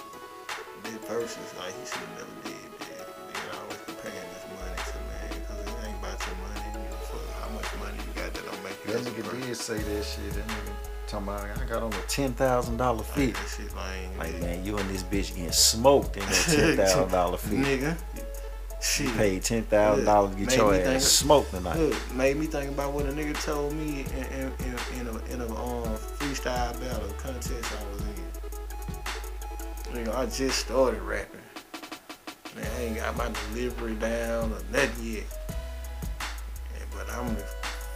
that Verzuz, like he should have never did that. Being always comparing his money to man, because it ain't about your money, you know, for how much money you got that don't make you that nigga did say that shit. That nigga talking about I got on a ten thousand dollar Like, fit. that shit lame. Like man. man, you and this bitch getting smoked in that ten thousand dollar fit. Nigga. Shit. Paid ten thousand dollars to get Made your ass think smoked tonight. Look, made me think about what a nigga told me in, in, in, in a, in a um, freestyle battle contest I was in. You know, I just started rapping. Man, I ain't got my delivery down or nothing yet. Yeah, but I'm the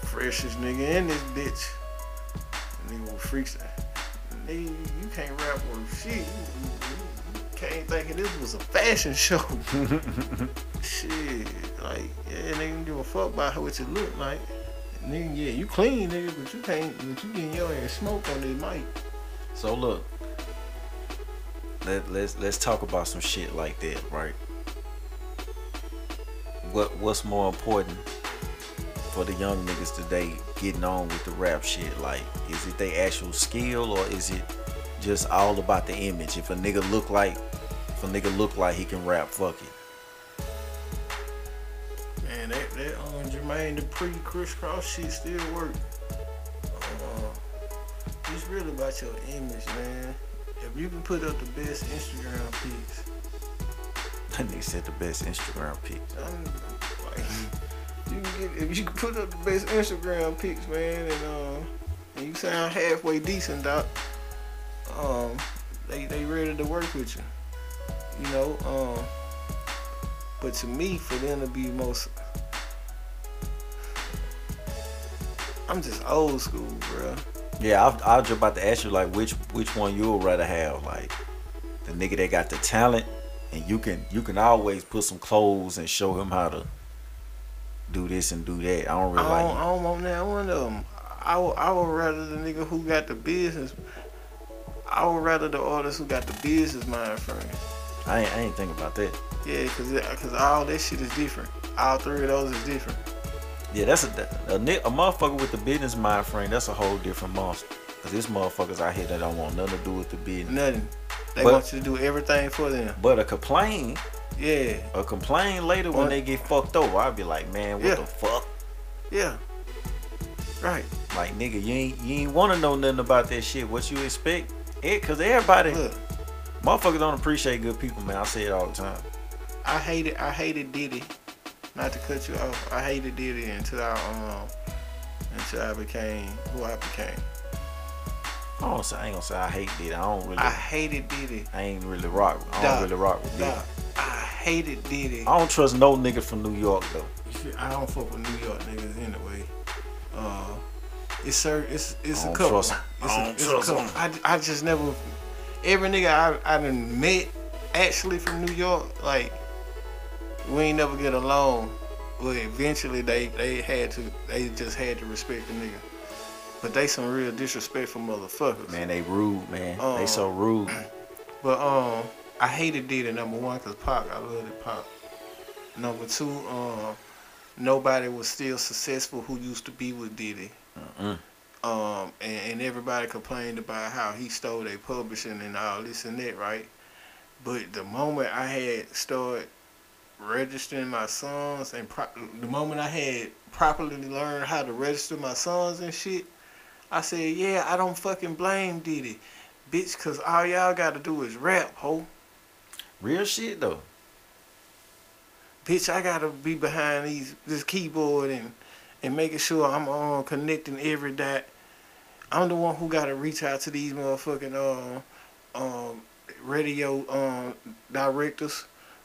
freshest nigga in this bitch. Nigga freestyle. Nigga, you can't rap worth shit. You, you, you can't think this was a fashion show. Shit, like, yeah, nigga don't give a fuck about what you look like. Nigga, yeah, you clean, nigga, but you can't, but you getting your ass smoked on this mic. So look, let, let's let's talk about some shit like that, right? What what's more important for the young niggas today getting on with the rap shit? Like, is it their actual skill or is it just all about the image? If a nigga look like if a nigga look like he can rap, fuck it. Man, that that um, Jermaine Dupri Kris Kross shit still work. Uh, it's really about your image, man. If you can put up the best Instagram pics, That nigga said the best Instagram pics. I'm like, you can get if you can put up the best Instagram pics, man, and um, and you sound halfway decent, doc. Um, they they ready to work with you, you know. Um, but to me, for them to be most, I'm just old school, bro. Yeah, I, I was just about to ask you like which which one you would rather have, like the nigga that got the talent, and you can you can always put some clothes and show him how to do this and do that. I don't I really don't, I don't want that one of them. I would, I would rather the nigga who got the business. I would rather the artist who got the business mind frame. I ain't, I ain't think about that. Yeah, cause, cause all that shit is different. All three of those is different. Yeah, that's a a, a motherfucker with the business mind frame. That's a whole different monster. Cause there's motherfuckers out here that don't want nothing to do with the business. Nothing. They But- want you to do everything for them. But a complain, Yeah, a complain later when they get fucked over, I'd be like, man, what Yeah. the fuck? yeah. Right. Like nigga, you ain't you ain't want to know nothing about that shit. What you expect? It, cause everybody, Look, motherfuckers don't appreciate good people, man. I say it all the time. I hated I hated Diddy. Not to cut you off. I hated Diddy until I um until I became who I became. I don't say I ain't gonna say I hate Diddy. I don't really. I hated Diddy. I ain't really rock. I don't Dog. really rock with Diddy. Dog, I hated Diddy. I don't trust no nigga from New York though. I don't fuck with New York niggas anyway. Uh, it's sir, it's it's I a don't couple. trust 'em. It's, I a, don't it's trust a couple. I, I just never. Every nigga I I done met actually from New York, like we ain't never get along. But eventually they they had to they just had to respect the nigga. But they some real disrespectful motherfuckers. Man, they rude, man. Oh. they so rude. But um, I hated Diddy number one because Pac, I loved it Pac. Number two, um, nobody was still successful who used to be with Diddy. Mm-mm. Um, and, and everybody complained about how he stole their publishing and all this and that, right? But the moment I had started registering my songs and pro- the moment I had properly learned how to register my songs and shit, I said, yeah, I don't fucking blame Diddy. Bitch, cause all y'all gotta do is rap, ho. Real shit though. Bitch, I gotta be behind these this keyboard and and making sure I'm on connecting every dot. I'm the one who gotta reach out to these motherfucking um um radio um directors.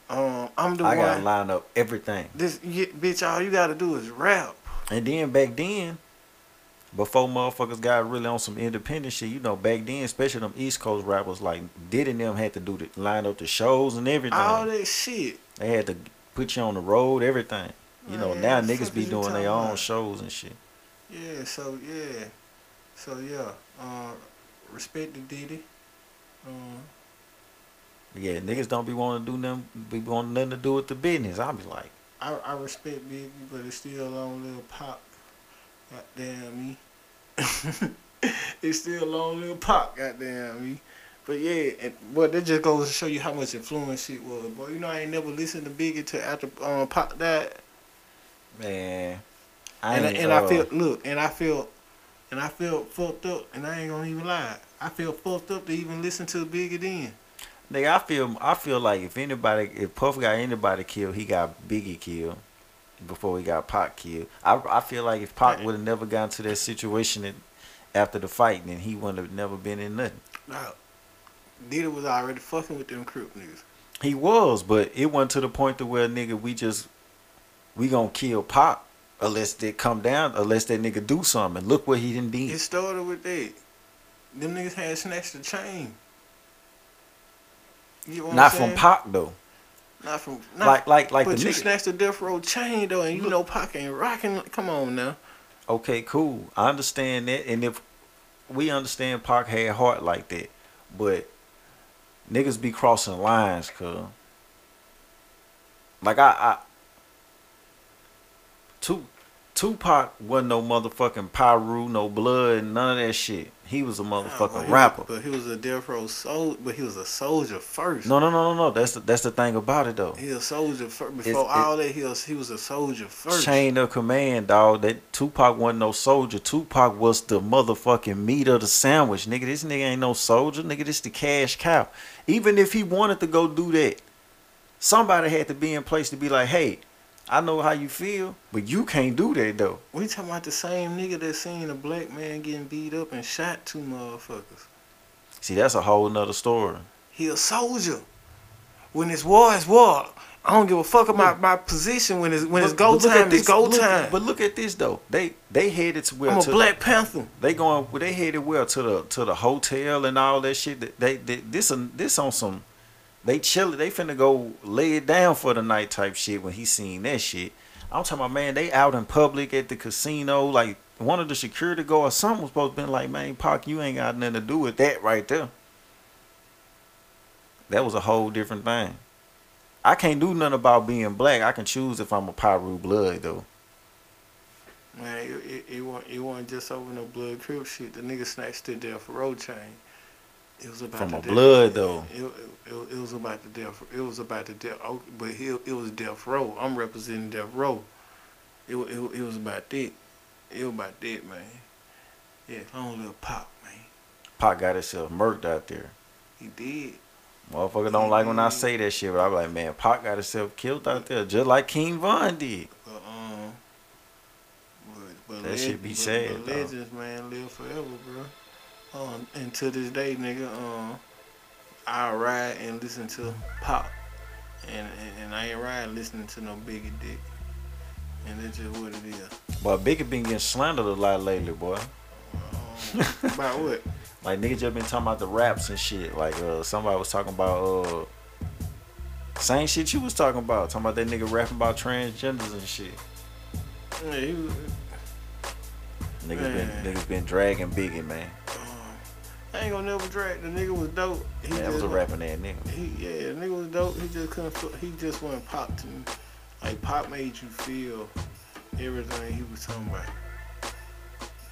Um, I'm the one I gotta line up everything. This yeah, bitch, all you gotta do is rap. And then back then, before motherfuckers got really on some independent shit, you know, back then, especially them East Coast rappers like Diddy and them had to do the line up the shows and everything. All that shit. They had to put you on the road, everything. You know, now niggas be doing their own about? shows and shit. Yeah, so yeah. So yeah. Uh respect the Diddy. Um Yeah, niggas don't be wanting to do nothing, be wanting nothing to do with the business. I'll be like, I, I respect Biggie, but it's still on little pop. Goddamn me. it's still a long little pop, goddamn me. But yeah, and boy, that just goes to show you how much influence it was, boy. You know, I ain't never listened to Biggie till after um, Pac died, man, I and I, and I feel look, and I feel And I feel fucked up, and I ain't gonna even lie. I feel fucked up to even listen to Biggie then. Nigga, I feel I feel like if anybody if Puff got anybody killed, he got Biggie killed before he got Pac killed. I I feel like if Pac would have never gotten to that situation that, after the fight, then he wouldn't have never been in nothing. Now, Diddy was already fucking with them Crip niggas. He was, but it wasn't to the point to where nigga we just we gonna kill Pac unless they come down, unless that nigga do something. Look what he didn't be. It started with that. Them niggas had snatched the chain. You know Not from? Pac though. Not from not, Like like like but the you nigga. snatched the death row chain though, and you know Pac ain't rocking. Come on now. Okay, cool. I understand that, and if we understand Pac had heart like that, but niggas be crossing lines, cuz. Like I, I, Tu- Tupac wasn't no motherfucking Pyru, no blood, none of that shit. He was a motherfucking he- rapper. But he was a death row soldier. But he was a soldier first. No, no, no, no, no. That's the, that's the thing about it though. He a soldier first. Before It's- it- all that, he was he was a soldier first. Chain of command, dog. That Tupac wasn't no soldier. Tupac was the motherfucking meat of the sandwich, nigga. This nigga ain't no soldier, nigga. This the cash cow. Even if he wanted to go do that, somebody had to be in place to be like, hey, I know how you feel, but you can't do that though. We talking about the same nigga that seen a black man getting beat up and shot two motherfuckers. See, that's a whole nother story. He a soldier. When it's war, it's war. I don't give a fuck about my position. When it's when it's go but look at time, it's this- go look- time. But look at this though. They they headed to where I'm a Black Panther. they going they headed well to the to the hotel and all that shit. They, they this on this on some they chilling. They finna go lay it down for the night type shit when he seen that shit. I'm talking about man, they out in public at the casino. Like one of the security guards, something was supposed to been like, man, Pac, you ain't got nothing to do with that right there. That was a whole different thing. I can't do nothing about being black. I can choose if I'm a Pyru blood though. Man, it, it, it, wasn't, it wasn't just over no blood Crip shit. The nigga snatched the death row chain. It was about From the a death- blood, though. It, it, it, was about the death. It was about the death. oh, But he, it was death row. I'm representing death row. It, it, it was about that. It was about that, man. Yeah, long little pop, man. Pac got himself murked out there. He did. Motherfucker don't like when I say that shit, but I'm like, man, Pac got himself killed out there, just like King Von did. But um, but, but That shit be sad, But legends, man, live forever, bro. Um, and to this day, nigga, um, I ride and listen to Pac, and, and and I ain't ride listening to no Biggie Dick, and that's just what it is. But Biggie been getting slandered a lot lately, boy. Um, about what? Like niggas just been talking about the raps and shit. Like uh, somebody was talking about uh, same shit you was talking about. Talking about that nigga rapping about transgenders and shit. Yeah, was, Niggas Man. been niggas been dragging Biggie, man. I ain't gonna never drag. The nigga was dope. He that was a rapping that nigga. He yeah, the nigga was dope. He just couldn't. He just wasn't Pac to me. Like Pac made you feel everything he was talking about.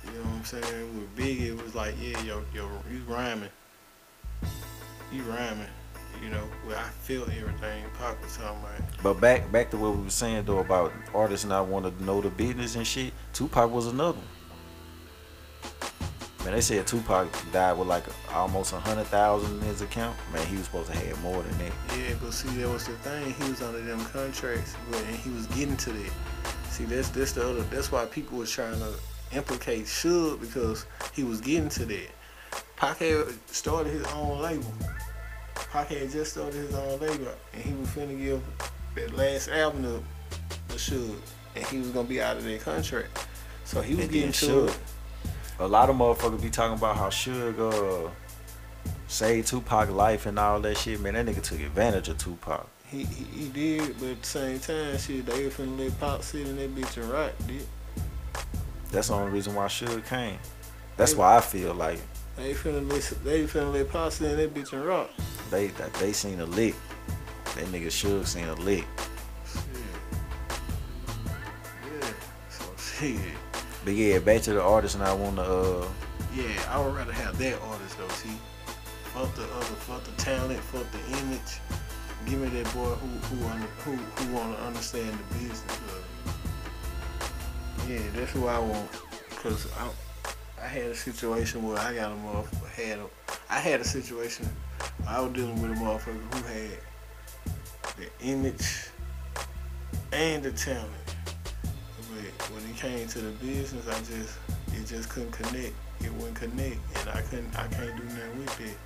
You know what I'm saying? With Biggie, it was like, yeah, yo, yo, you rhyming, you rhyming. You know, where I feel everything Pac was talking about. But back back to what we were saying though about artists not wanting to know the business and shit. Tupac was another. one. Man, they said Tupac died with like almost a hundred thousand in his account. Man, he was supposed to have more than that. Yeah, but see, that was the thing. He was under them contracts, but and he was getting to that. See, that's that's the other. That's why people was trying to implicate Suge because he was getting to that. Pac had started his own label. Pac had just started his own label, and he was finna give that last album to, to Suge, and he was gonna be out of that contract. So he was And getting to Suge. it. A lot of motherfuckers be talking about how Suge uh, saved Tupac life and all that shit. Man, that nigga took advantage of Tupac. He, he he did, but at the same time, shit, they finna let Pac sit in that bitch and rock, did. That's the only reason why Suge came. That's why I feel like They finna let they finna let Pac sit in that bitch and rock. they that they seen a lick. That nigga Suge seen a lick. Shit. Yeah. So shit. But yeah, back to the artist, and I want to. Uh, Yeah, I would rather have that artist though. See, fuck the other, fuck the talent, fuck the image. Give me that boy who who under, who who want to understand the business of. Yeah, that's who I want. Cause I I had a situation where I got a motherfucker had a, I had a situation I was dealing with a motherfucker who had the image and the talent. When it came to the business, I just it just couldn't connect. It wouldn't connect, and I couldn't. I can't do nothing with it.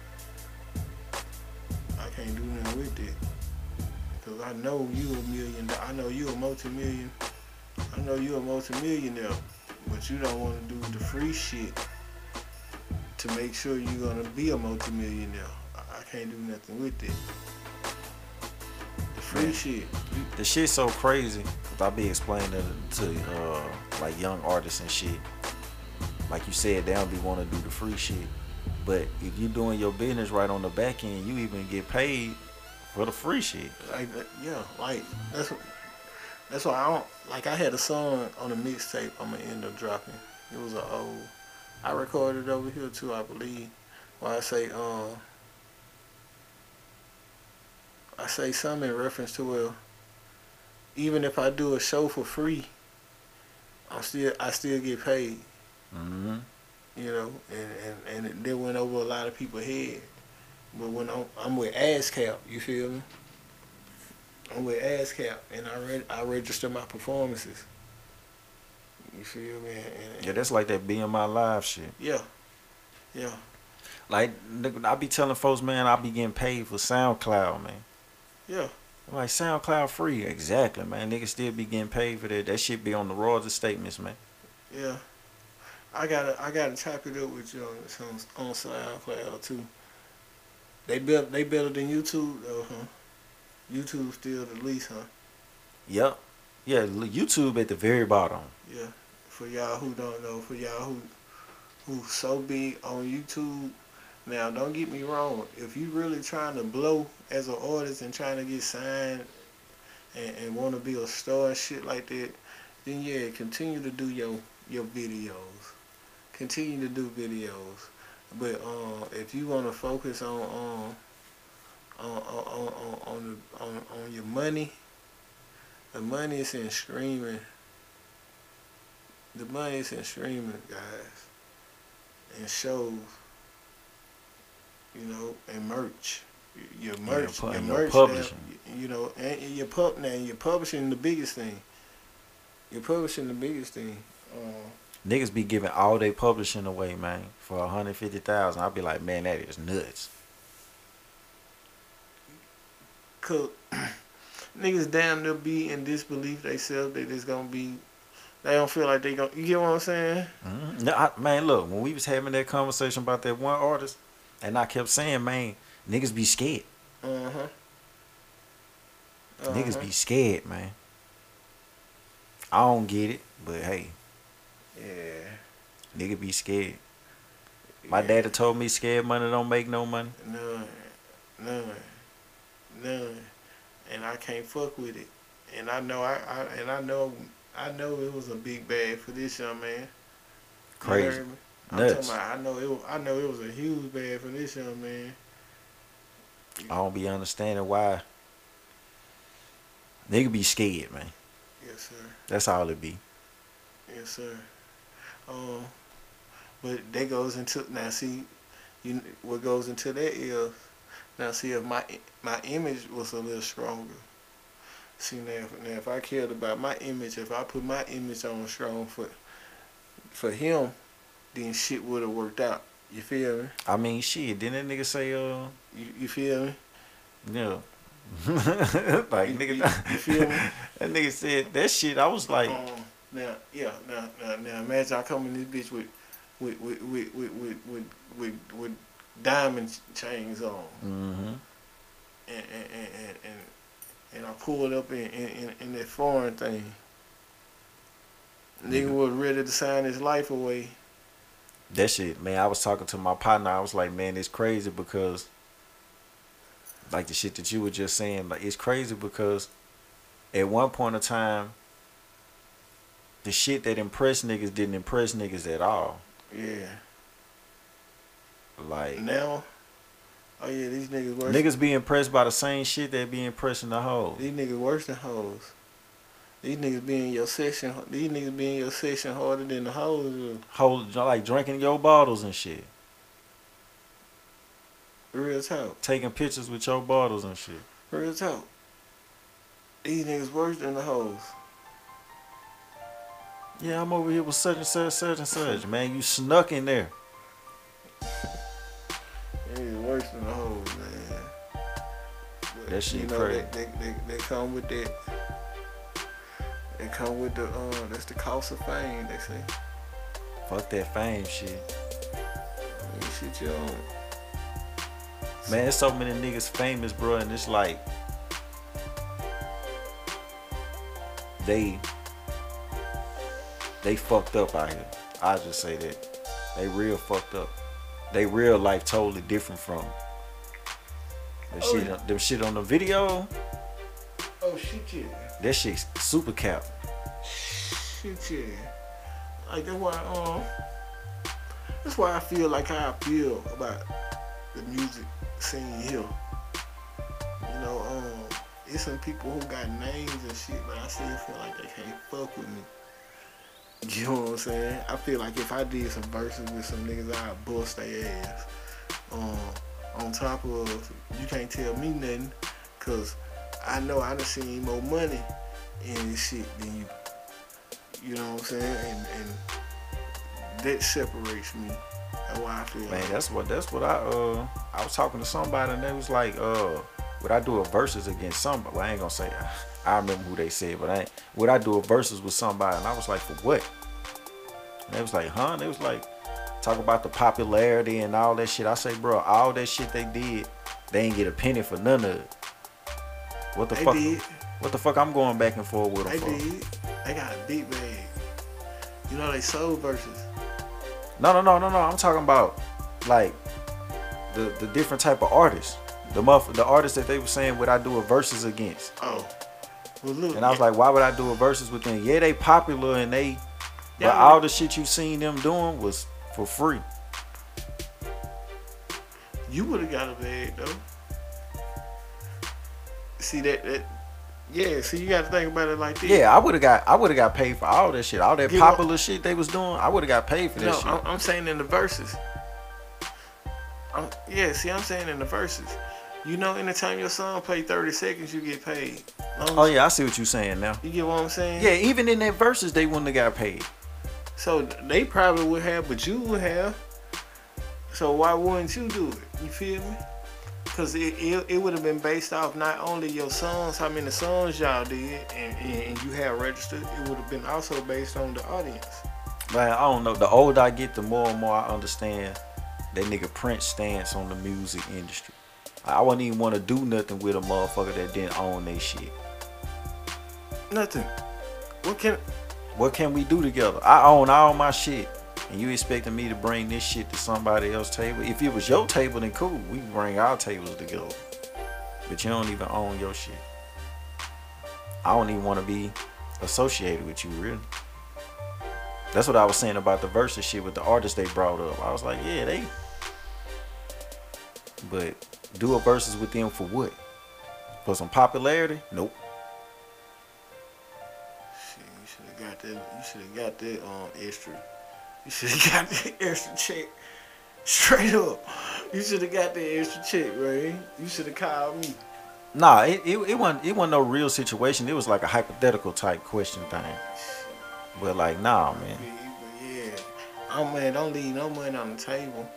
I can't do nothing with it. Cause I know you a million. I know you a multi-million. I know you a multi-millionaire, but you don't want to do the free shit to make sure you're gonna be a multi-millionaire. I can't do nothing with it. The free shit. The shit's so crazy. 'cause I be explaining it to uh, like young artists and shit. Like you said, they don't be want to do the free shit. But if you doing your business right on the back end, you even get paid for the free shit. Like yeah, like that's that's why I don't like. I had a song on a mixtape. I'm gonna end up dropping. It was a old. I recorded over here too, I believe. Where I say, um, I say something in reference to well, even if I do a show for free, I'm still I still get paid. hmm You know, and and and it did went over a lot of people's head. But when I'm, I'm with ASCAP, you feel me? I'm with ASCAP, and I read I register my performances. You feel me? And, and Yeah, that's like that being my live shit. yeah, yeah, Like I be telling folks, man, I be getting paid for SoundCloud, man. Yeah. I'm like SoundCloud free, exactly, man. Niggas still be getting paid for that. That shit be on the royalty statements, man. Yeah, I gotta I gotta chop it up with you on on, on SoundCloud too. They built they better than YouTube though, huh? YouTube still the least, huh? Yep. Yeah, YouTube at the very bottom. Yeah. For y'all who don't know, for y'all who who so big on YouTube. Now, don't get me wrong. If you really trying to blow as an artist and trying to get signed and, and want to be a star and shit like that, then yeah, continue to do your your videos. Continue to do videos. But um, if you want to focus on um, on on on on on, the, on on your money, the money is in streaming. The money is in streaming, guys, and shows. You know, and merch. Your merch, pu- your your merch, publishing. You know, and and your pub now. You're publishing the biggest thing. You're publishing the biggest thing. Uh, Niggas be giving all they publishing away, man, for a hundred fifty thousand. I'll be like, man, that is nuts. Cause niggas damn near be in disbelief they self they just gonna be they don't feel like they gonna you get what I'm saying? Mhm. No, I, man, look, when we was having that conversation about that one artist, and I kept saying, man, niggas be scared. Uh-huh. Niggas Uh-huh. be scared, man. I don't get it, but hey, Yeah. nigga be scared. My yeah. daddy told me scared money don't make no money. None. None. None. And I can't fuck with it. And I know I, I and I know I know it was a big bag for this young man. Crazy. Me? I'm Nuts. talking about I know it was, I know it was a huge bad for this young man. I don't be understanding why. Nigga be scared, man. Yes, sir. That's all it be. Yes, sir. Um, but that goes into now. See, you what goes into that is now. See, if my my image was a little stronger. See now, if, now if I cared about my image, if I put my image on strong for for him, then shit would have worked out. You feel me? I mean, shit. Didn't that nigga say, uh, You, you feel me? yeah. like, You- nigga, you- you feel me? that nigga said that shit. I was like, Um, now, yeah, now, now, now, imagine I come in this bitch with, with, with, with, with, with, with, with, with diamond chains on, mm-hmm. and, and, and, and, and, and I pulled up in, in, in, in that foreign thing. Nigga Nigga. was ready to sign his life away. That shit, man. I was talking to my partner. I was like, man, it's crazy because, like the shit that you were just saying, like it's crazy because, at one point in time, the shit that impressed niggas didn't impress niggas at all. Yeah. Like Now, oh yeah, these niggas worse. niggas be impressed by the same shit that be impressing the hoes. These niggas worse than hoes. These niggas be in your session. These niggas be in your session harder than the hoes. Hold like drinking your bottles and shit. Real talk. Taking pictures with your bottles and shit. Real talk. These niggas worse than the hoes. Yeah, I'm over here with such and such, such and such. Man, you snuck in there. Niggas worse than the hoes, man. But, That shit you know, crazy. They, they, they, they come with that. They come with the uh, that's the cost of fame. They say. Fuck that fame shit. You shit you own. Man, there's so many niggas famous, bro, and it's like they they fucked up out here. I just say that they real fucked up. They real life totally different from that Oh, shit. yeah. Them shit on the video, Oh shit yeah. That shit's super cap. Shit yeah. Like that's why um that's why I feel like how I feel about the music scene here. You know, um it's some people who got names and shit, but I still feel like they can't fuck with me. You know what I'm saying? I feel like if I did some verses with some niggas, I'd bust their ass. Um, on top of, you can't tell me nothing, cause I know I done seen more money in this shit than you. You know what I'm saying? And, and that separates me. That's why I feel Man, like that's what that's what I uh I was talking to somebody and they was like uh would I do a versus against somebody? Well, I ain't gonna say I remember who they said, but I ain't would I do a versus with somebody? And I was like, for what? And they was like, huh? And they was like, talk about the popularity and all that shit. I say, bro, all that shit they did, they ain't get a penny for none of it. What the They fuck? did. What the fuck? I'm going back and forth with them for? did. They got a big bag. You know they sold verses. No, no, no, no, no. I'm talking about like the the different type of artists. The muff, the artists that they were saying would I do a versus against? Oh. Well look. And I was like, why would I do a versus with them? Yeah, they popular and they, yeah, but all the shit you seen them doing was for free. You would have got a bag though. See that that yeah, see you gotta think about it like this. Yeah, I would have got, I would have got paid for all that shit, all that You know- popular shit they was doing. I would have got paid for that No, shit. I'm, I'm saying in the verses. I'm, yeah, see I'm saying in the verses. You know, anytime your song play 30 seconds, you get paid. Oh yeah, I see what you're saying now. You get what I'm saying? Yeah, even in that verses, they wouldn't have got paid. So they probably would have, but you would have. So why wouldn't you do it? You feel me? Cause it, it, it would have been based off not only your songs, how many songs y'all did, and, and, you had registered. It would have been also based on the audience. Man, I don't know. The older I get, the more and more I understand that nigga Prince stance on the music industry. I wouldn't even want to do nothing with a motherfucker that didn't own their shit. Nothing. What can? What can we do together? I own all my shit. And you expecting me to bring this shit to somebody else's table? If it was your table, then cool. We bring our tables together. But you don't even own your shit. I don't even want to be associated with you, really. That's what I was saying about the versus shit with the artists they brought up. I was like, yeah, they. But do a versus with them for what? For some popularity? Nope. Shit, you should have got that. You should have got that um extra. You should have got the extra check. Straight up. You should have got the extra check, Ray. You should have called me. Nah, it, it, it wasn't it wasn't no real situation. It was like a hypothetical type question thing. But like, nah, man. Yeah, oh man, don't leave no money on the table.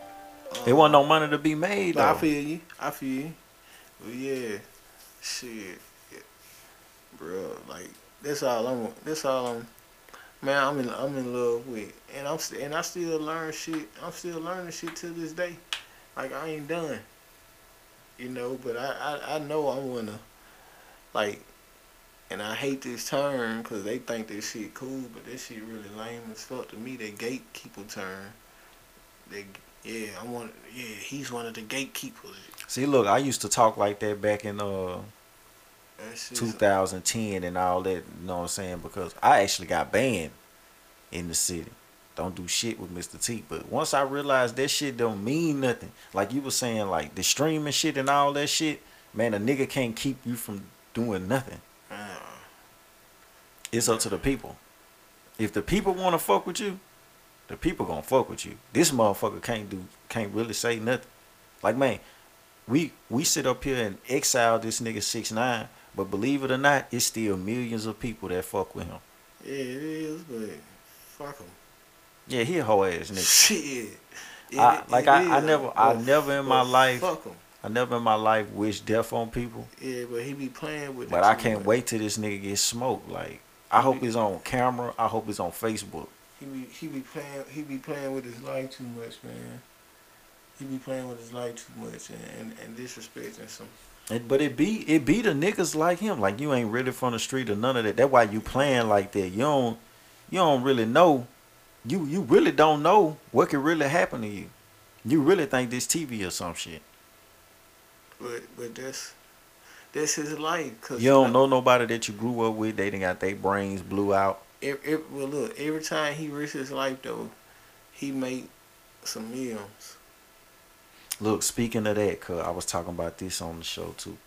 Um, It wasn't no money to be made But I feel you. I feel you. But yeah, shit, yeah. bro. Like that's all I'm. That's all I'm. Man, I'm in. I'm in love with, and I'm st- and I still learn shit. I'm still learning shit to this day. Like I ain't done. You know, but I I, I know I'm gonna like. And I hate this term because they think this shit cool, but this shit really lame as fuck to me. That gatekeeper term. They yeah, I want. Yeah, he's one of the gatekeepers. See, look, I used to talk like that back in uh That 2010 and all that. You know what I'm saying? Because I actually got banned in the city. Don't do shit with Mr. T. But once I realized that shit don't mean nothing, like you were saying, like the streaming shit and all that shit, man, a nigga can't keep you from doing nothing. Uh, It's up to the people. If the people want to fuck with you, the people gonna fuck with you. This motherfucker can't do, can't really say nothing. Like man, we we sit up here and exile this nigga six nine, but believe it or not, it's still millions of people that fuck with him. Yeah, it is, but fuck him. Yeah, he a hoe ass nigga. Shit. It- I, like I, I never, I never in my life, Fuck him. I never in my life wish death on people. Yeah, but he be playing with. But I can't much. wait till this nigga get smoked. Like I hope it's on camera. I hope it's on Facebook. He be he be playing he be playing with his life too much, man. He be playing with his life too much and, and, and disrespecting some. It, but it be it be the niggas like him. Like you ain't really from the street or none of that. That's why you playing like that. You don't you don't really know. You you really don't know what could really happen to you. You really think this TV or some shit. But but that's that's his life. Cause You don't know nobody that you grew up with. They didn't got their brains blew out. Every, every, well, look. Every time he risks his life though, he make some millions. Look, speaking of that, cause I was talking about this on the show too.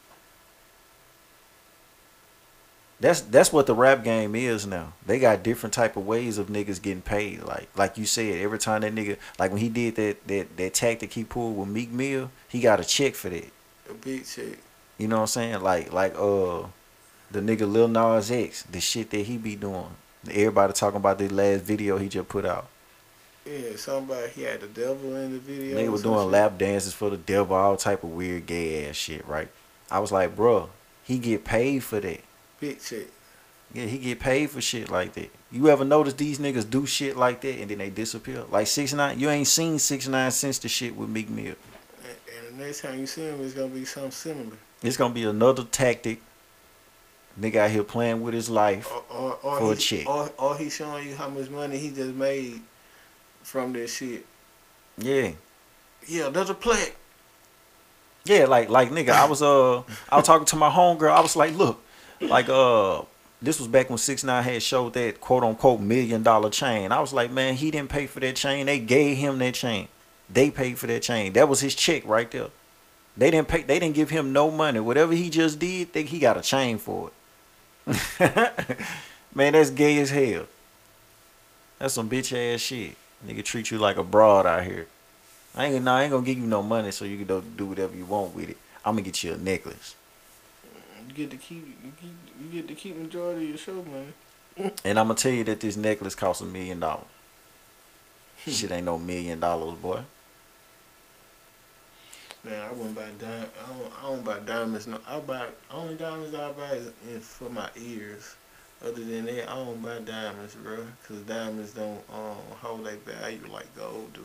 That's that's what the rap game is now. They got different type of ways of niggas getting paid. Like like you said, every time that nigga like when he did that that that tactic he pulled with Meek Mill, he got a check for that. A big check. You know what I'm saying? Like like uh the nigga Lil Nas X, the shit that he be doing. Everybody talking about the last video he just put out. Yeah, somebody he had the devil in the video. They or was doing shit. lap dances for the devil, all type of weird gay ass shit, right? I was like, bro, he get paid for that. Big check. Yeah, he get paid for shit like that. You ever notice these niggas do shit like that and then they disappear? Like six nine, you ain't seen six nine since the shit with Meek Mill. And, and the next time you see him, it's gonna be something similar. It's gonna be another tactic. Nigga out here playing with his life. Or, or, or For a he, check. Or, or he showing you how much money he just made from this shit. Yeah. Yeah, there's a plaque. Yeah, like like nigga, I was uh I was talking to my homegirl. I was like, look, like uh this was back when six nine had showed that quote unquote million dollar chain. I was like, man, he didn't pay for that chain. They gave him that chain. They paid for that chain. That was his check right there. They didn't pay. They didn't give him no money. Whatever he just did, think he got a chain for it. man, that's gay as hell. That's some bitch ass shit. Nigga treat you like a broad out here. I ain't, nah, I ain't gonna give you no money so you can do, whatever you want with it. I'm gonna get you a necklace. You get to keep you keep you get to keep majority of your show money. And I'm gonna tell you that this necklace costs a million dollars. Shit ain't no million dollars, boy. Man, I wouldn't buy dime. I don't, I don't buy diamonds. No, I buy only diamonds I buy is for my ears. Other than that, I don't buy diamonds, bro. Cause diamonds don't um, hold their value like gold do.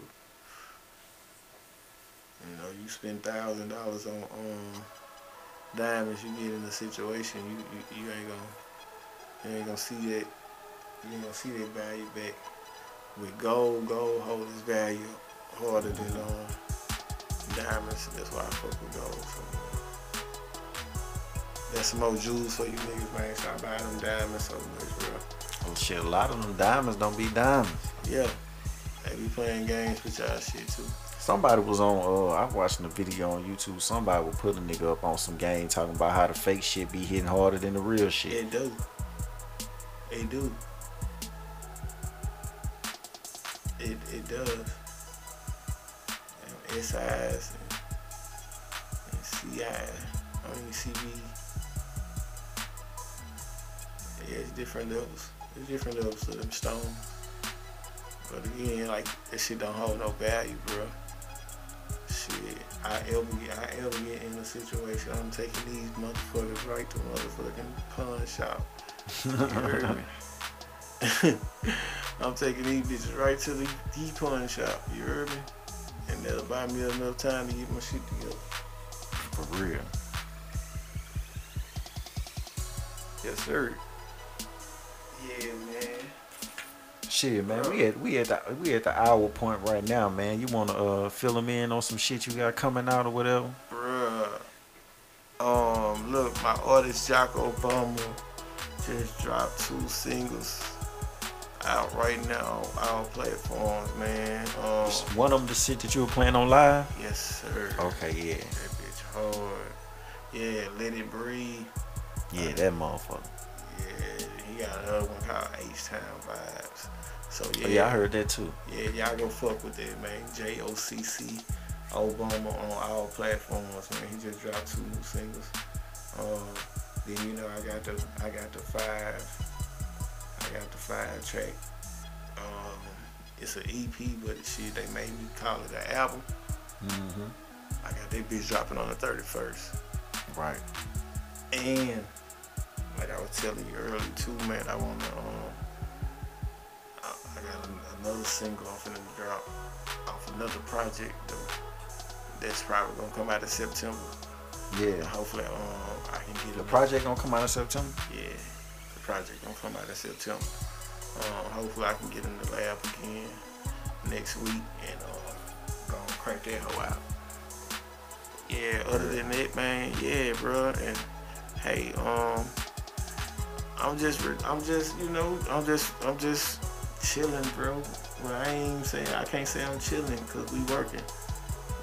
You know, you spend thousand dollars on um, diamonds, you get in a situation, you, you you ain't gonna you ain't gonna see that you ain't gonna see that value back. With gold, gold holds its value harder than um, diamonds. That's why I fuck with gold. So, that's some more jewels for you niggas, man. Stop buying them diamonds so much, bro. Oh shit, a lot of them diamonds don't be diamonds. Yeah, they be playing games with y'all shit too. Somebody was on. Uh, I watching a video on YouTube. Somebody would put a nigga up on some game talking about how the fake shit be hitting harder than the real shit. It do. It do. It it does. And SIs and, and CI, I mean CB. Yeah, it's different levels. It's different levels to them stones. But again, like that shit don't hold no value, bro. Shit, I ever get, I ever get in a situation, I'm taking these motherfuckers right to motherfucking pawn shop. You me? I'm taking these bitches right to the, the pawn shop. You heard me? And that'll buy me enough time to get my shit together. For real. Yes, sir. Yeah, man. Shit, man, we at we at the we at the hour point right now, man. You wanna uh fill them in on some shit you got coming out or whatever? Bruh. Um, look, my artist Jocc Obama just dropped two singles out right now on all platforms, man. Um, One of them the shit that you were playing on live. yes, sir. Okay, yeah, That bitch hard. Yeah, Let It Breathe. yeah, that motherfucker. Yeah, he got another one called H Town Vibes. So yeah, Oh, yeah, I heard that too. Yeah, y'all go fuck with it, man. J O C C Obama on all platforms, man. He just dropped two new singles. Um, then you know I got the I got the five I got the five track. Um, it's an EP, but shit they made me call it an album. Mm-hmm. I got that bitch dropping on the 31st. Right. And like I was telling you earlier too, man, I wanna um I I got an- another single I'm finna drop off another project though. That's probably gonna come out in September. Yeah. Hopefully um I can get The project gonna come out in September. Yeah. The project gonna come out in September. Um hopefully I can get in the lab again next week and uh go and crank that hoe out. Yeah, other than that, man, yeah, bro. And hey, um, I'm just, I'm just, you know, I'm just, I'm just chilling, bro. Well, I ain't saying, I can't say I'm chilling because we working.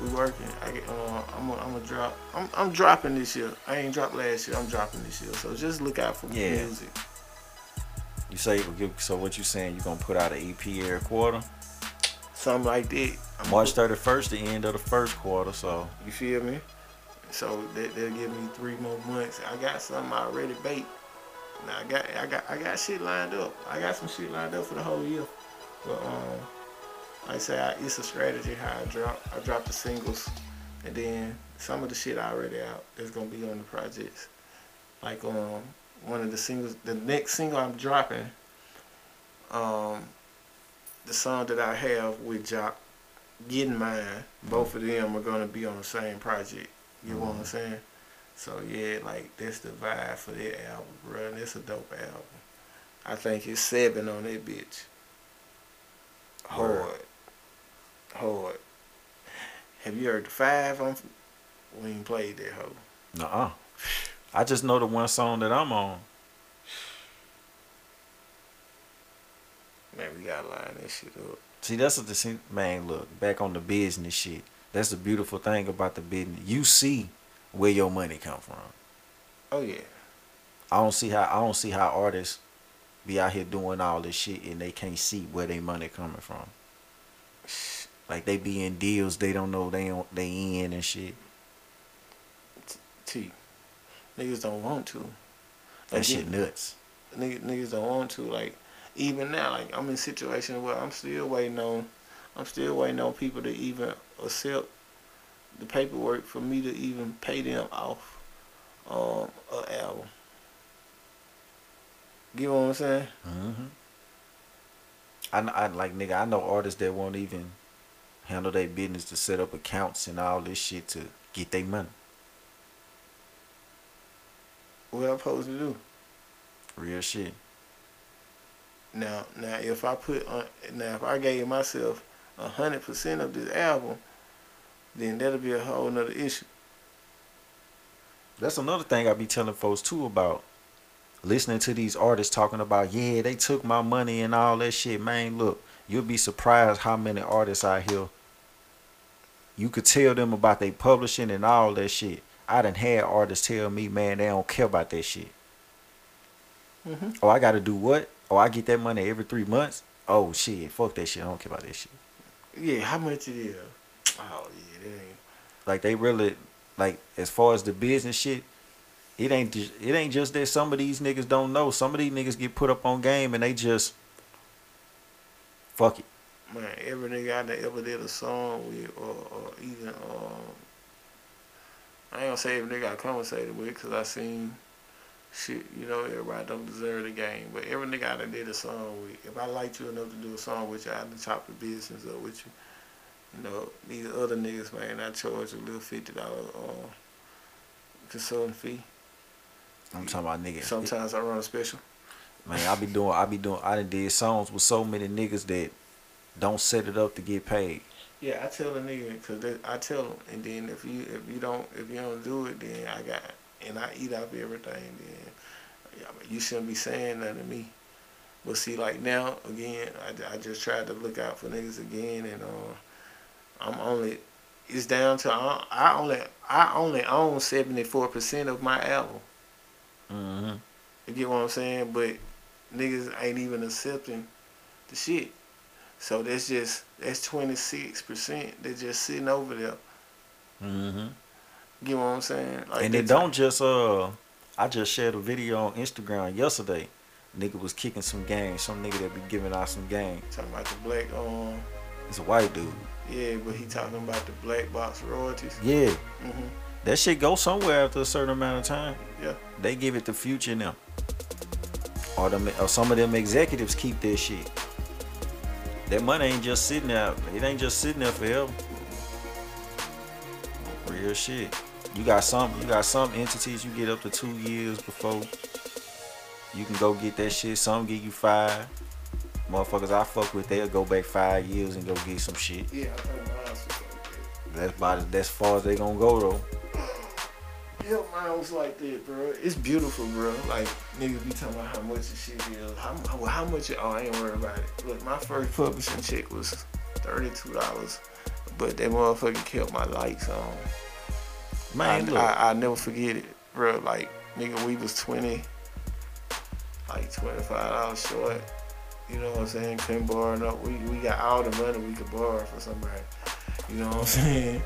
We working. I get, uh, I'm, gonna, I'm gonna drop. I'm, I'm dropping this year. I ain't dropped last year. I'm dropping this year. So just look out for Yeah. music. You say so? What you saying? You gonna put out an EP every quarter? Something like that. I'm March thirty first, the end of the first quarter. So You feel me? So that they'll give me three more months. I got something already baked. Now I got I got I got shit lined up. I got some shit lined up for the whole year. But um, like I say, I, it's a strategy how I drop. I drop the singles, and then some of the shit already out is gonna be on the projects. Like um, one of the singles, the next single I'm dropping, um, the song that I have with Jocc, Getting Mine, both of them are gonna be on the same project. You know what I'm saying? So yeah, like that's the vibe for that album, bro. And it's a dope album. I think it's seven on that bitch. Hard. Word. Hard. Have you heard the five on we ain't played that hoe. Nuh-uh. I just know the one song that I'm on. Man, we gotta line that shit up. See, that's what the man. Look back on the business shit. That's the beautiful thing about the business. You see where your money come from. Oh yeah. I don't see how I don't see how artists be out here doing all this shit and they can't see where their money coming from. Like they be in deals they don't know they don't, they in and shit. T. Niggas don't want to. That Like, shit nuts. niggas, niggas don't want to. Like even now, like I'm in situations where I'm still waiting on, I'm still waiting on people to even accept the paperwork for me to even pay them off um an album. Get what I'm saying? hmm I, I like nigga. I know artists that won't even handle their business to set up accounts and all this shit to get their money. What I'm supposed to do? Real shit. Now, now if I put on, now if I gave myself a hundred percent of this album, then that'll be a whole nother issue. That's another thing I be telling folks too about listening to these artists talking about, yeah, they took my money and all that shit. Man, look, you'll be surprised how many artists out here you could tell them about their publishing and all that shit. I done had artists tell me, man, they don't care about that shit. Mm-hmm. Oh, I gotta do what? Oh, I get that money every three months? Oh shit, fuck that shit. I don't care about that shit. Yeah, how much it is? Oh yeah. Like they really like as far as the business shit, it ain't it ain't just that some of these niggas don't know. Some of these niggas get put up on game and they just fuck it. Man, every nigga I ever did a song with, or, or even, um, I ain't gonna say every nigga I conversated with, cause I seen shit, you know, everybody don't deserve the game. But every nigga I done did a song with, if I liked you enough to do a song with you, I done chop the business up with you. You know, these other niggas, man, I charge a little fifty dollar uh, consulting fee. I'm talking about niggas. Sometimes I run a special. Man, I be doing I be doing I done did songs with so many niggas that don't set it up to get paid. Yeah, I tell the nigga because I tell them, and then if you if you don't if you don't do it, then I got and I eat up everything. Then yeah, I mean, you shouldn't be saying nothing to me. But see, like now again, I, I just tried to look out for niggas again, and uh, I'm only it's down to I, I only I only own seventy four percent of my album. Mm-hmm. You get what I'm saying? But niggas ain't even accepting the shit. So that's just that's twenty six percent. They're just sitting over there. Mm-hmm. You know what I'm saying? Like and they it don't just uh I just shared a video on Instagram yesterday. Nigga was kicking some games. Some nigga that be giving out some game. talking about the black um It's a white dude. Yeah, but he talking about the black box royalties. Yeah. hmm That shit go somewhere after a certain amount of time. Yeah. They give it to future them. Or them or some of them executives keep their shit. That money ain't just sitting there. It ain't just sitting there forever. Real shit. You got some you got some entities you get up to two years before you can go get that shit. Some give you five. Motherfuckers I fuck with, they'll go back five years and go get some shit. Yeah, I think mine was like that. That's about that's far as they gonna go though. Yeah, mine was like that, bro. It's beautiful, bro. Like niggas be talking about how much the shit is. How, how, how much? It, oh, I ain't worried about it. Look, my first publishing check was thirty two dollars, but that motherfucker kept my lights on. Man, I. I, I never forget it, bro. Like nigga, we was twenty, like twenty five dollars short. You know what I'm saying? Couldn't borrow no. We we got all the money we could borrow for somebody. You know what I'm saying?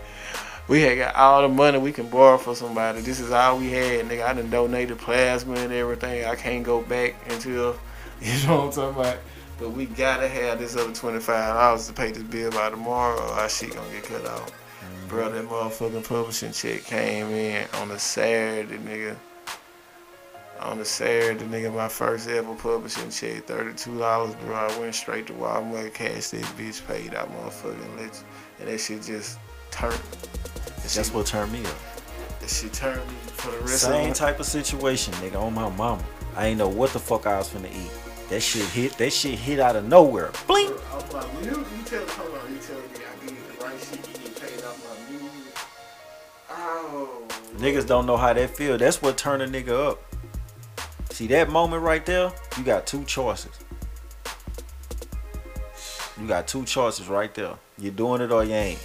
We had got all the money we can borrow for somebody. This is all we had, nigga. I done donated plasma and everything. I can't go back until you know what I'm talking about. But we gotta have this other twenty five dollars to pay this bill by tomorrow, or our shit gonna get cut off. Bro, that motherfucking publishing check came in on a Saturday, nigga. On a Saturday, nigga, my first ever publishing check, thirty-two dollars, bro. I went straight to Walmart, cashed that bitch, paid out motherfucking lit, and that shit just turned. That's shit, what turned me up. that shit turned me for the rest of the day. Same of type of situation, nigga, on my mama. I ain't know what the fuck I was finna eat. That shit hit. That shit hit out of nowhere. Blink. I was like, you, you tell, hold on, you tell me I did the right shit, you get paid off my music. Oh. Niggas don't know how that feel. That's what turn a nigga up. See that moment right there? You got two choices. You got two choices right there. You're doing it or you ain't.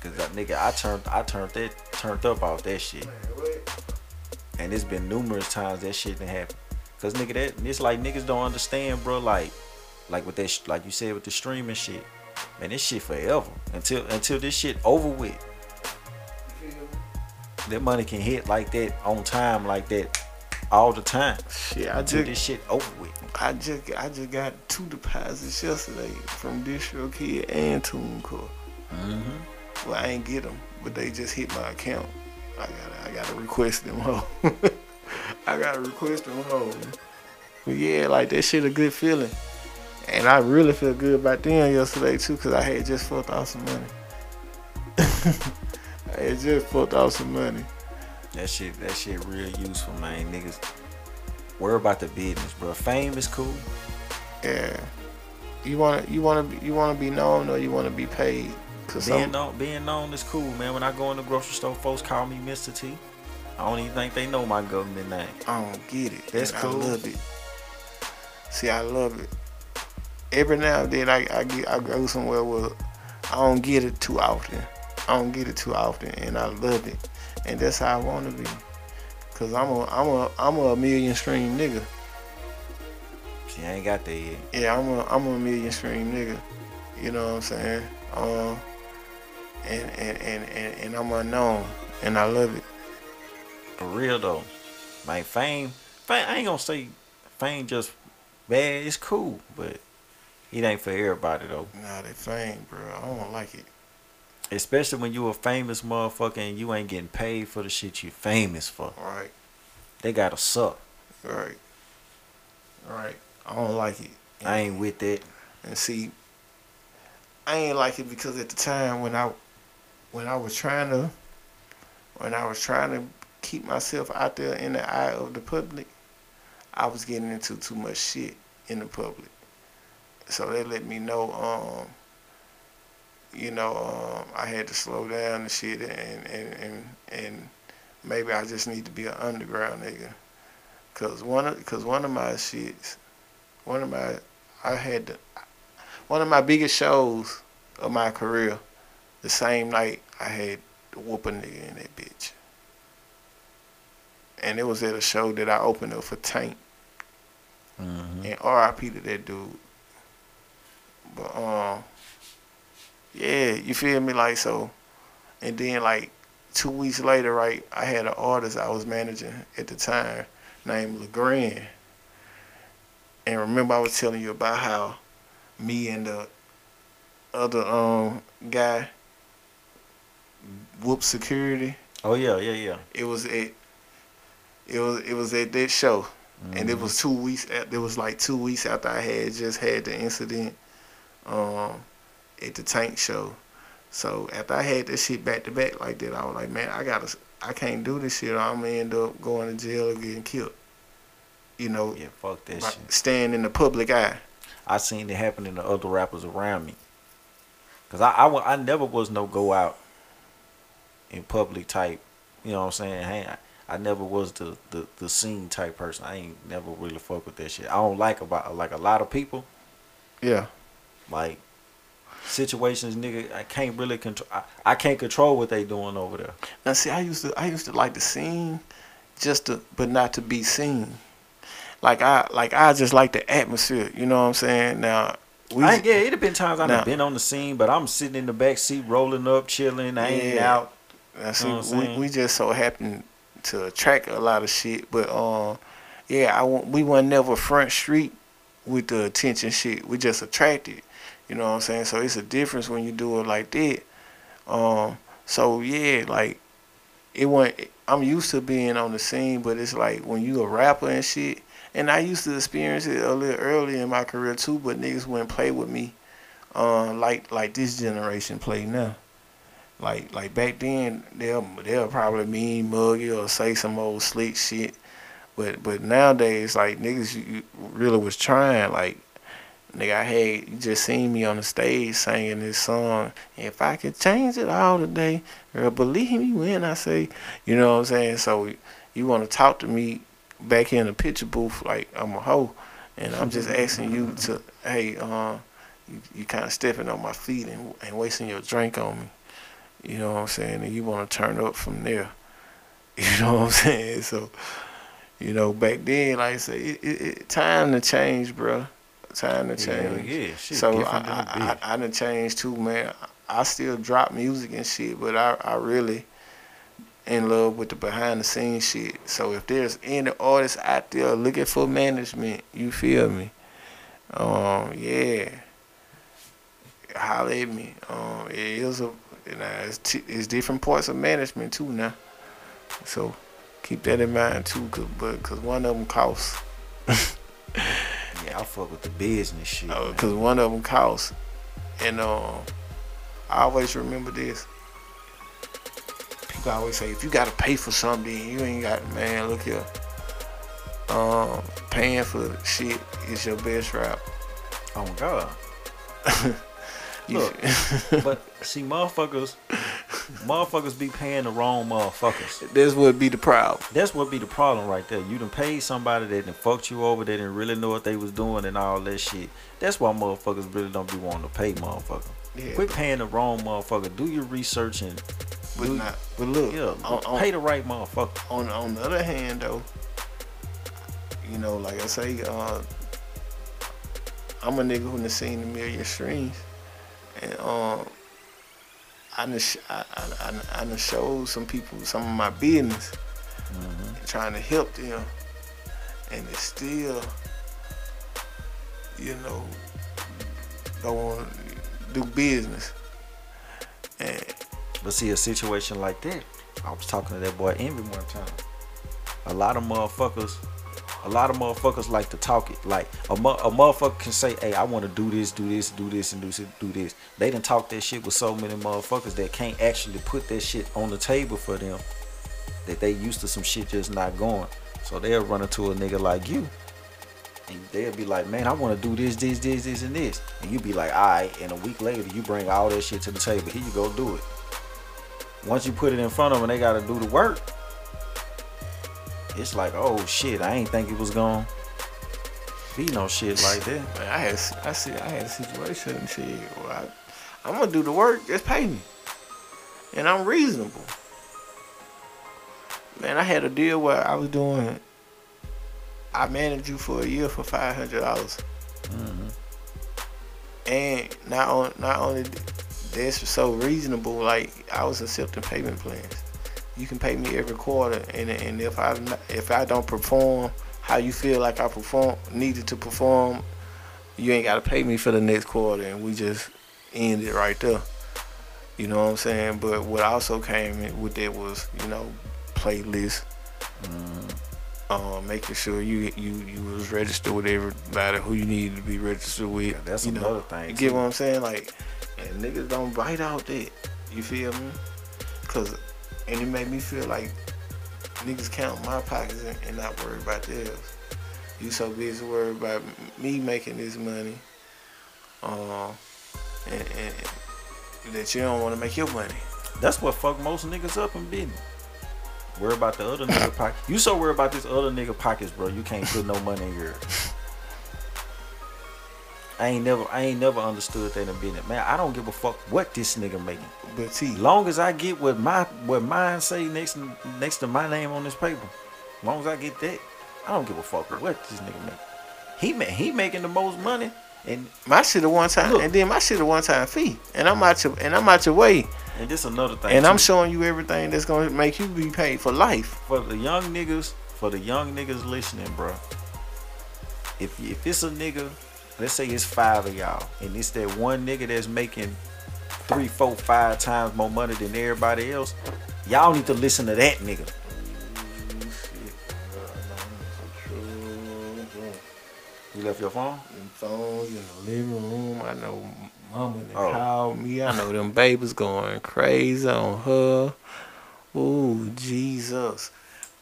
Cause that nigga, I turned, I turned that, turned up off that shit. And it's been numerous times that shit didn't happen. Cause nigga, that it's like niggas don't understand, bro. Like, like with that, like you said with the streaming shit. Man, this shit forever until until this shit over with. You feel me? That money can hit like that on time, like that all the time. Shit, I just this shit over with. I just I just got two deposits yesterday from DistroKid and TuneCore. Mm-hmm. Well, I ain't get them, but they just hit my account. I gotta I gotta request them home. I gotta request them home. But yeah, like that shit a good feeling. And I really feel good about them yesterday too, cause I had just fucked off some money. I had just fucked off some money. That shit, that shit real useful, man. Niggas worry about the business, bro. Fame is cool. Yeah. You wanna you wanna be, you wanna be known or you wanna be paid? Cause Being some, known, being known is cool, man. When I go in the grocery store, folks call me Mr. T. I don't even think they know my government name. I don't get it. That's and cool. I love it. See, I love it. Every now and then, I I, get, I go somewhere where I don't get it too often. I don't get it too often, and I love it. And that's how I want to be. Cause I'm a I'm a I'm a million stream nigga. She ain't got that yet. Yeah, I'm a I'm a million stream nigga. You know what I'm saying? Um, and and and and, and I'm unknown, and I love it. For real though, like fame, fame. I ain't gonna say fame just bad. It's cool, but it ain't for everybody though. Nah, that fame, bro. I don't like it. Especially when you a famous motherfucker and you ain't getting paid for the shit you famous for. Right, They gotta suck. right, right. I don't like it. I ain't with that. And see, I ain't like it because at the time when I when I was trying to when I was trying to keep myself out there in the eye of the public, I was getting into too much shit in the public. So they let me know, um, you know, um, I had to slow down and shit and, and, and, and maybe I just need to be an underground nigga. Cause one of, cause one of my shits, one of my, I had to, one of my biggest shows of my career, the same night I had to whoop a nigga in that bitch. And it was at a show that I opened up for Tank. Mhm. And R.I.P. to that dude. But um, yeah, you feel me? Like so, and then like two weeks later, right? I had an artist I was managing at the time named Legrand. And remember, I was telling you about how me and the other um guy whoop security. Oh yeah, yeah, yeah. It was at it was it was at that show, and it was two weeks. At, it was like two weeks after I had just had the incident um, at the Tank show. So after I had this shit back to back like that, I was like, man, I gotta, I can't do this shit. I'm gonna end up going to jail or getting killed. You know, Yeah, fuck that shit. staying in the public eye. I seen it happening to other rappers around me. Cause I, I, I never was no go out in public type. You know what I'm saying? Hey, I, I never was the, the the scene type person. I ain't never really fuck with that shit. I don't like about like a lot of people Yeah, like situations, nigga. I can't really control. I, I can't control what they doing over there. Now see, I used to I used to like to sing, just to but not to be seen. Like I like I just like the atmosphere. You know what I'm saying? Now we I yeah, it have been times I've been on the scene, but I'm sitting in the back seat, rolling up, chilling. I ain't Yeah. out. now, see, know what I'm we, we just so happen to attract a lot of shit. But um, yeah, I we weren't never front street with the attention shit. We just attracted. You know what I'm saying? So it's a difference when you do it like that. Um, so yeah, like it went. I'm used to being on the scene, but it's like when you a rapper and shit. And I used to experience it a little early in my career too, but niggas wouldn't play with me, uh, like like this generation play now. Like like back then, they'll they'll probably mean muggy or say some old slick shit, but but nowadays like niggas you, you really was trying like. Nigga, I had you just seen me on the stage singing this song. If I could change it all today, girl, believe me when I say, you know what I'm saying. So you want to talk to me back here in the picture booth like I'm a hoe, and I'm just asking you to, hey, uh, you, you kind of stepping on my feet and, and wasting your drink on me. You know what I'm saying? And you want to turn up from there. You know what I'm saying? So, you know, back then, like I say, it, it, it, time to change, bro. Time to change. yeah, shit. so I, different than a I, I. I done changed too, man. I still drop music and shit, but I, I really in love with the behind the scenes shit. So if there's any artists out there looking for management, you feel me? Um, yeah. Holler at me. Um, it is a you know, it's, t- it's different parts of management too now. So keep that in mind too, cause but cause one of them costs. Yeah, I fuck with the business shit. Uh, cause one of them costs, and um, I always remember this. People always say, if you gotta pay for something, you ain't got man. Look here, um, paying for shit is your best route. Oh my god. Look. But see, motherfuckers, motherfuckers be paying the wrong motherfuckers. this would be the problem. That's what be the problem right there. You done paid somebody that done fucked you over, they didn't really know what they was doing and all that shit. That's why motherfuckers really don't be wanting to pay motherfucker. Yeah, Quit paying the wrong motherfucker. Do your research and but do, not. But look, yeah, on, on, pay the right motherfucker. on on the other hand though, you know, like I say, uh, I'm a nigga who done seen a million streams, and um, I done, sh- I, I, I, I done showed some people some of my business, mm-hmm. trying to help them, and it's still, you know, go on do business, and But see, a situation like that, I was talking to that boy Envy one time. A lot of motherfuckers, a lot of motherfuckers like to talk it. Like a, mo- a motherfucker can say, "Hey, I want to do this, do this, do this, and do this, do this." They done talk that shit with so many motherfuckers that can't actually put that shit on the table for them. That they used to some shit just not going. So they'll run into a nigga like you. And they'll be like, man, I want to do this, this, this, this, and this. And you be like, all right. And a week later, you bring all that shit to the table. Here you go, do it. Once you put it in front of them, they got to do the work. It's like, oh shit, I ain't think it was gonna be no shit like that. Man, I had I see I had a situation shit. Well, I, I'm gonna do the work. Just pay me, and I'm reasonable. Man, I had a deal where I was doing. I managed you for a year for five hundred dollars. Mm-hmm. And not on not only that's so reasonable, like I was accepting payment plans. You can pay me every quarter, and and if I if I don't perform how you feel like I perform needed to perform, you ain't gotta pay me for the next quarter, and we just end it right there. You know what I'm saying? But what also came with that was you know playlist. Mm-hmm. Uh, making sure you you you was registered with everybody who you needed to be registered with. Yeah, that's you another know, thing, You get what I'm saying? Like, and niggas don't bite out that. You feel me? Cause, and it made me feel like niggas count my pockets and, and not worry about theirs. You so busy worried about me making this money, uh, and, and that you don't want to make your money. That's what fuck most niggas up in business. Worry about the other nigga pocket. You so worried about this other nigga pockets, bro. You can't put no money in yours. I ain't never, I ain't never understood that in business, man. I don't give a fuck what this nigga making. But see, Long as I get what my, what mine say next, next to my name on this paper. Long as I get that, I don't give a fuck what this nigga make. He ma- he making the most money, and my shit a one time, Look. and then my shit a one time fee, and I'm uh-huh. out your and I'm out your way. and this another thing. And I'm showing you everything that's gonna make you be paid for life. for the young niggas, for the young niggas listening, bro. If if it's a nigga, let's say it's five of y'all, and it's that one nigga that's making three, four, five times more money than everybody else, y'all need to listen to that nigga. You left your phone? Them phones in the living room. I know mama Oh. called me. I know them babies going crazy on her. Ooh, Jesus.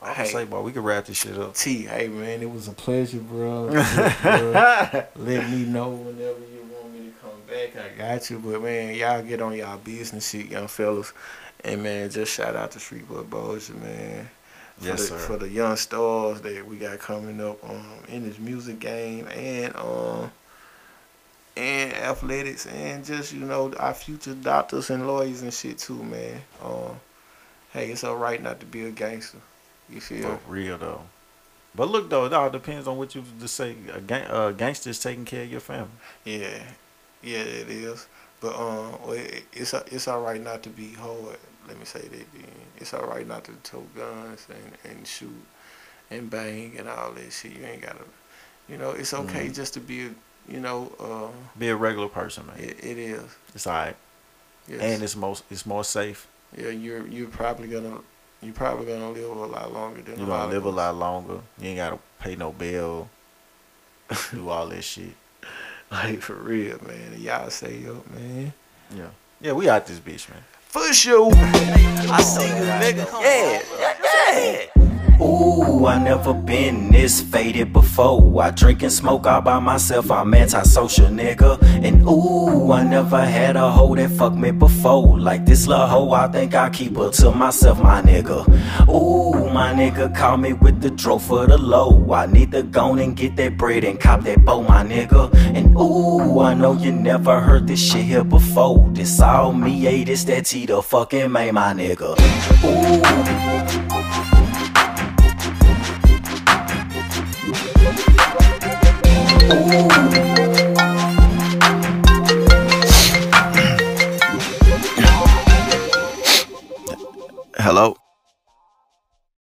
I was Hey. say, boy, we can wrap this shit up. T, hey man, it was a pleasure, bro. Bro, Let me know whenever you want me to come back. I got you. But man, y'all get on y'all business shit, young fellas. And man, just shout out to Street Boy Boja, man. For Yes, the, sir. For the young stars that we got coming up um, in this music game and um and athletics and just you know our future doctors and lawyers and shit too, man. Um, hey, it's alright not to be a gangster. You feel? For real though. But look though, it all depends on what you just say. A gang, uh, gangster's taking care of your family. Yeah, yeah, it is. But um, it, it's it's all right not to be hard. Let me say that. Then. It's all right not to tote guns and, and shoot and bang and all that shit. You ain't gotta, you know. It's okay Mhm. just to be, a, you know. Uh, Be a regular person, man. it, it is. It's alright, Yes. and it's most it's more safe. yeah, you're you're probably gonna you're probably gonna live a lot longer than You're a lot gonna live a lot longer. You ain't gotta pay no bill. do all that shit. Like for real, man. Y'all stay up, man. Yeah, yeah. We out this bitch, man. For sure. I see you, nigga. Yeah, yeah, yeah. Ooh, I never been this faded before. I drink and smoke all by myself. I'm antisocial, nigga. And ooh, I never had a hoe that fucked me before. Like this little hoe, I think I keep her to myself, my nigga. Ooh, my nigga call me with the dro for the low. I need to go and get that bread and cop that bow, my nigga. And ooh, I know you never heard this shit here before. This all me, yeah, this that T the fucking May, my nigga. Ooh. Hello?